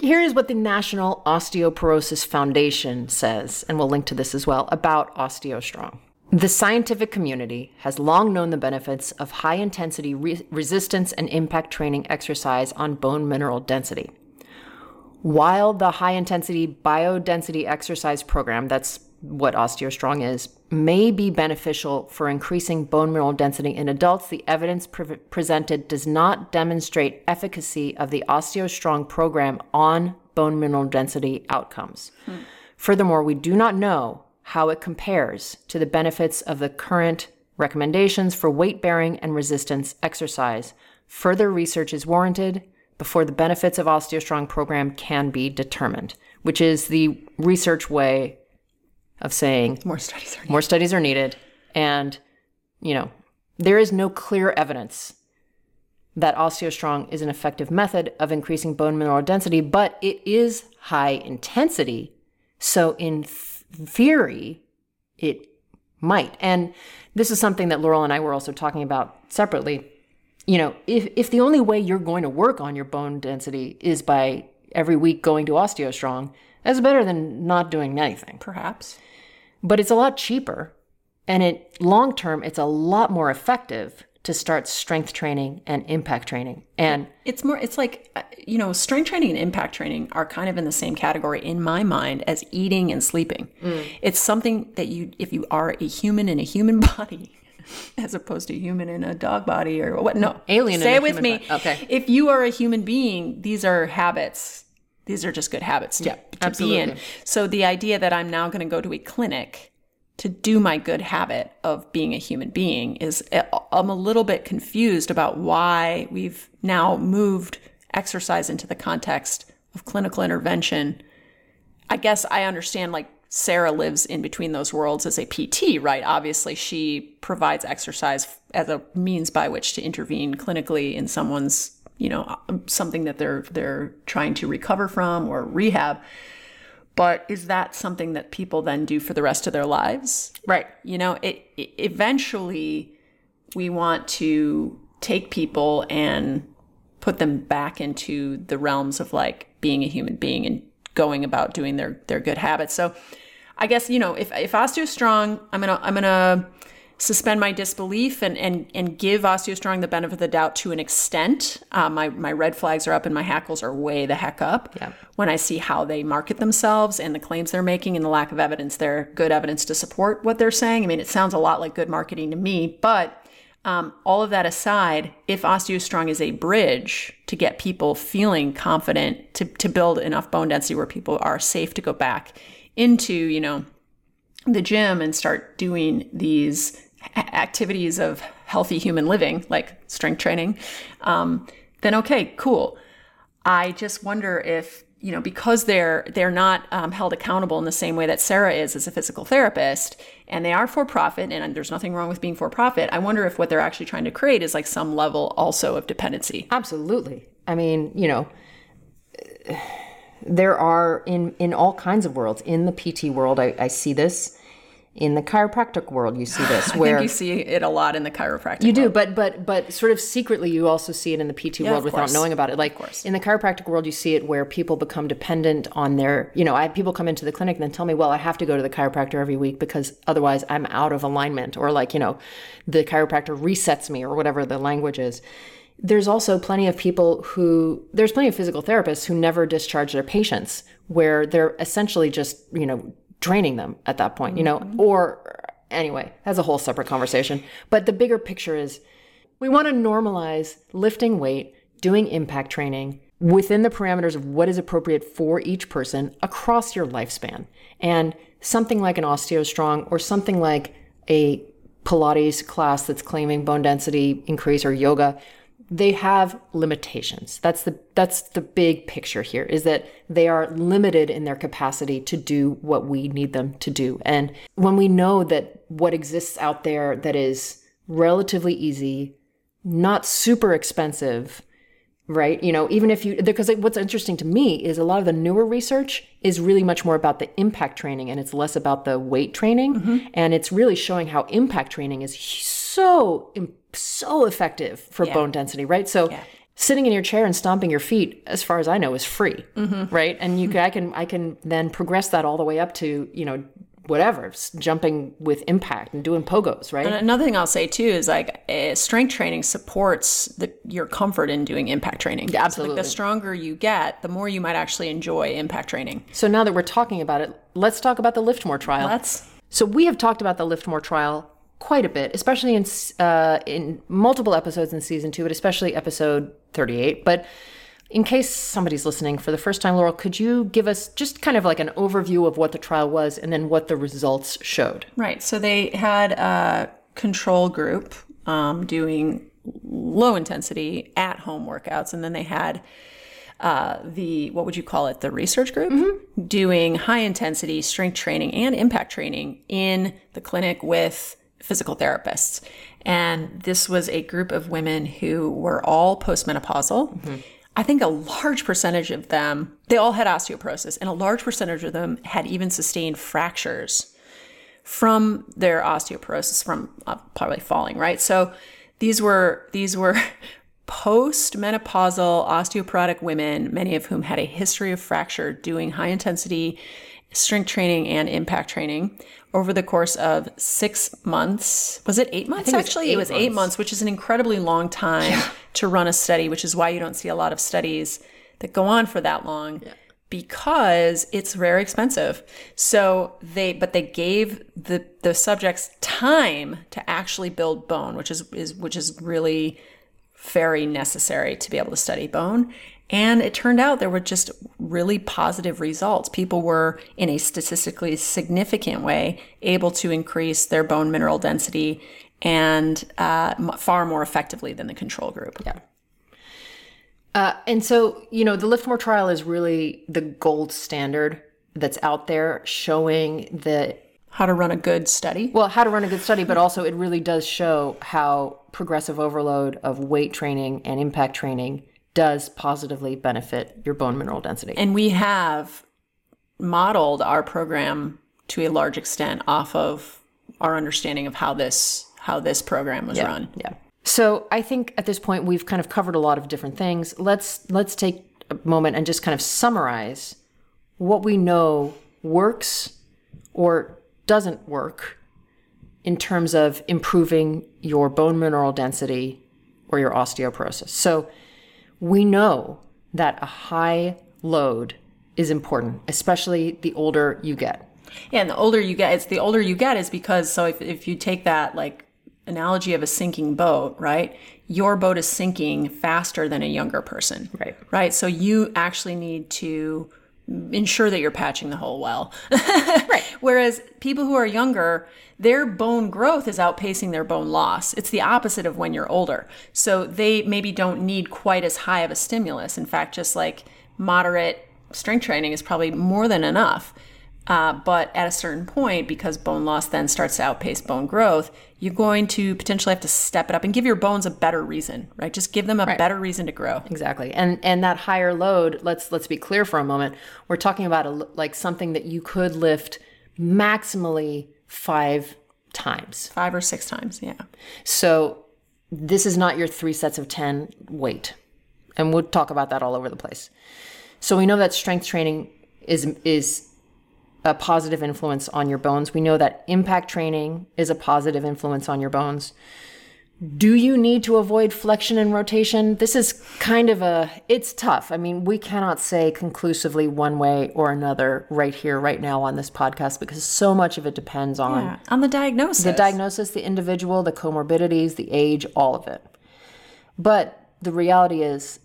here is what the National Osteoporosis Foundation says, and we'll link to this as well, about OsteoStrong. The scientific community has long known the benefits of high intensity re- resistance and impact training exercise on bone mineral density. While the high intensity biodensity exercise program, that's what OsteoStrong is, may be beneficial for increasing bone mineral density in adults, the evidence pre- presented does not demonstrate efficacy of the OsteoStrong program on bone mineral density outcomes. Hmm. Furthermore, we do not know how it compares to the benefits of the current recommendations for weight bearing and resistance exercise. Further research is warranted before the benefits of OsteoStrong program can be determined, which is the research way of saying more studies are needed. more studies are needed and you know there is no clear evidence that OsteoStrong is an effective method of increasing bone mineral density, but it is high intensity. So in th- theory, it might. And this is something that Laurel and I were also talking about separately you know, if, if the only way you're going to work on your bone density is by every week going to OsteoStrong, that's better than not doing anything. Perhaps. But it's a lot cheaper. And it long term, it's a lot more effective to start strength training and impact training. And it's more, it's like, uh, you know, strength training and impact training are kind of in the same category in my mind as eating and sleeping. Mm. It's something that you, if you are a human in a human body, as opposed to human in a dog body or what? No, Alien in Stay with me. body. Okay. If you are a human being, these are habits. These are just good habits to, Yeah, to be in. So the idea that I'm now going to go to a clinic to do my good habit of being a human being is eh, I'm a little bit confused about why we've now moved exercise into the context of clinical intervention. I guess I understand like Sarah lives in between those worlds as a PT, right? Obviously, she provides exercise as a means by which to intervene clinically in someone's, you know, something that they're they're trying to recover from or rehab. But is that something that people then do for the rest of their lives? Right. You know, it, it eventually we want to take people and put them back into the realms of like being a human being and going about doing their their good habits. So I guess, you know, if if OsteoStrong, I'm gonna I'm gonna suspend my disbelief and and and give OsteoStrong the benefit of the doubt to an extent. Uh, my my red flags are up and my hackles are way the heck up Yeah. when I see how they market themselves and the claims they're making and the lack of evidence there, good evidence to support what they're saying. I mean, it sounds a lot like good marketing to me, but um, all of that aside, if OsteoStrong is a bridge to get people feeling confident to, to build enough bone density where people are safe to go back into, you know, the gym and start doing these activities of healthy human living, like strength training, um, then okay, cool. I just wonder if you know because they're they're not um, held accountable in the same way that Sarah is as a physical therapist, and they are for profit, and there's nothing wrong with being for profit. I wonder if what they're actually trying to create is like some level also of dependency. Absolutely. I mean, you know, there are in in all kinds of worlds. In the PT world, I, I see this. In the chiropractic world, you see this I where think you see it a lot in the chiropractic. You do, but but but sort of secretly, you also see it in the PT world without course. knowing about it. Like in the chiropractic world, you see it where people become dependent on their. You know, I have people come into the clinic and then tell me, "Well, I have to go to the chiropractor every week because otherwise I'm out of alignment," or like you know, the chiropractor resets me, or whatever the language is. There's also plenty of people who there's plenty of physical therapists who never discharge their patients, where they're essentially just you know draining them at that point. You know, mm-hmm. or anyway, that's a whole separate conversation. But the bigger picture is we want to normalize lifting weight, doing impact training within the parameters of what is appropriate for each person across your lifespan. And something like an OsteoStrong or something like a Pilates class that's claiming bone density increase or yoga, they have limitations. That's the that's the big picture here is that they are limited in their capacity to do what we need them to do. And when we know that what exists out there that is relatively easy, not super expensive, right? You know, even if you, because what's interesting to me is a lot of the newer research is really much more about the impact training and it's less about the weight training. Mm-hmm. And it's really showing how impact training is so, so effective for bone density, right? So, Sitting in your chair and stomping your feet, as far as I know, is free, right? And you, I can, I can then progress that all the way up to, you know, whatever, jumping with impact and doing pogos, right? And another thing I'll say too is like uh, strength training supports the, your comfort in doing impact training. So, like, absolutely. the stronger you get, the more you might actually enjoy impact training. So now that we're talking about it, let's talk about the LIFTMOR trial. Let's. So we have talked about the LIFTMOR trial quite a bit, especially in uh, in multiple episodes in season two, but especially episode thirty-eight. But in case somebody's listening for the first time, Laurel, could you give us just kind of like an overview of what the trial was and then what the results showed? Right. So they had a control group um, doing low intensity at home workouts, and then they had uh, the what would you call it? The research group doing high intensity strength training and impact training in the clinic with physical therapists. And this was a group of women who were all postmenopausal. I think a large percentage of them, they all had osteoporosis, and a large percentage of them had even sustained fractures from their osteoporosis from uh, probably falling right so these were these were post-menopausal osteoporotic women many of whom had a history of fracture doing high intensity strength training and impact training over the course of six months was it eight months think it was actually eight it was eight months. months which is an incredibly long time to run a study which is why you don't see a lot of studies that go on for that long because it's very expensive. So they, but they gave the the subjects time to actually build bone, which is, is which is really very necessary to be able to study bone. And it turned out there were just really positive results. People were, in a statistically significant way, able to increase their bone mineral density and uh, far more effectively than the control group. Yeah. Uh, and so, you know, the LIFTMOR trial is really the gold standard that's out there showing the how to run a good study. Well, how to run a good study, but also it really does show how progressive overload of weight training and impact training does positively benefit your bone mineral density. And we have modeled our program to a large extent off of our understanding of how this how this program was yeah, run. Yeah. So I think at this point we've kind of covered a lot of different things. Let's let's take a moment and just kind of summarize what we know works or doesn't work in terms of improving your bone mineral density or your osteoporosis. So we know that a high load is important, especially the older you get. Yeah, and the older you get, it's the older you get is because so if, if you take that like analogy of a sinking boat, right? Your boat is sinking faster than a younger person. Right. Right. So you actually need to ensure that you're patching the hole well. right. Whereas people who are younger, their bone growth is outpacing their bone loss. It's the opposite of when you're older. So they maybe don't need quite as high of a stimulus. In fact, just like moderate strength training is probably more than enough. Uh, but at a certain point, because bone loss then starts to outpace bone growth, you're going to potentially have to step it up and give your bones a better reason, right? Just give them a right. better reason to grow. Exactly. And and that higher load, let's let's be clear for a moment. We're talking about a, like something that you could lift maximally 5 times. 5 or 6 times, yeah. So this is not your 3 sets of 10 weight. And we'll talk about that all over the place. So we know that strength training is is a positive influence on your bones. We know that impact training is a positive influence on your bones. Do you need to avoid flexion and rotation? This is kind of a, it's tough. I mean, we cannot say conclusively one way or another right here, right now on this podcast because so much of it depends on yeah, on the diagnosis. The diagnosis, the individual, the comorbidities, the age, all of it. But the reality is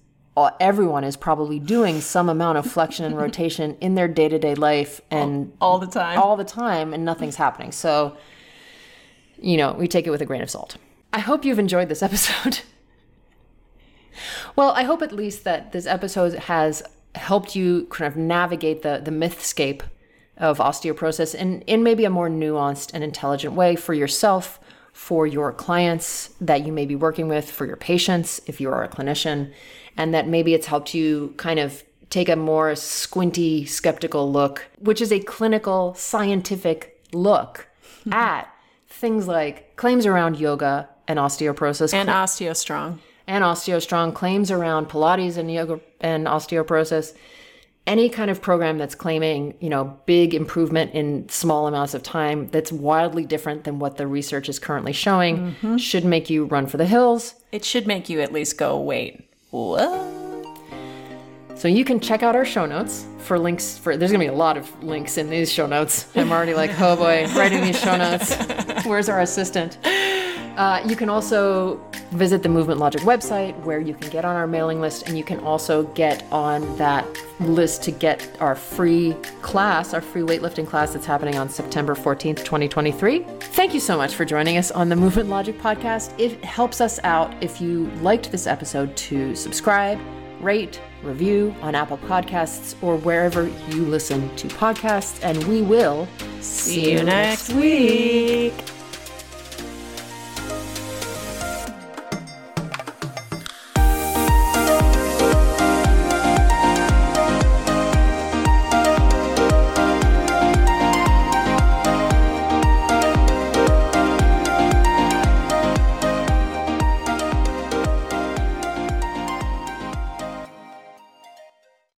everyone is probably doing some amount of flexion and rotation in their day-to-day life and all, all, the time. all the time and nothing's happening. So you know we take it with a grain of salt. I hope you've enjoyed this episode. Well i hope at least that this episode has helped you kind of navigate the the mythscape of osteoporosis in, in maybe a more nuanced and intelligent way for yourself for your clients that you may be working with for your patients if you are a clinician and that maybe it's helped you kind of take a more squinty, skeptical look, which is a clinical, scientific look mm-hmm. at things like claims around yoga and osteoporosis and cl- osteostrong and osteostrong claims around pilates and yoga and osteoporosis any kind of program that's claiming you know big improvement in small amounts of time that's wildly different than what the research is currently showing mm-hmm. should make you run for the hills it should make you at least go wait what? So you can check out our show notes for links for there's gonna be a lot of links in these show notes. I'm already like, oh boy, writing these show notes. Where's our assistant? Uh, you can also visit the Movement Logic website where you can get on our mailing list and you can also get on that list to get our free class, our free weightlifting class that's happening on September 14th, 2023. Thank you so much for joining us on the Movement Logic podcast. It helps us out if you liked this episode to subscribe, rate, review on Apple Podcasts or wherever you listen to podcasts, and we will see you next week.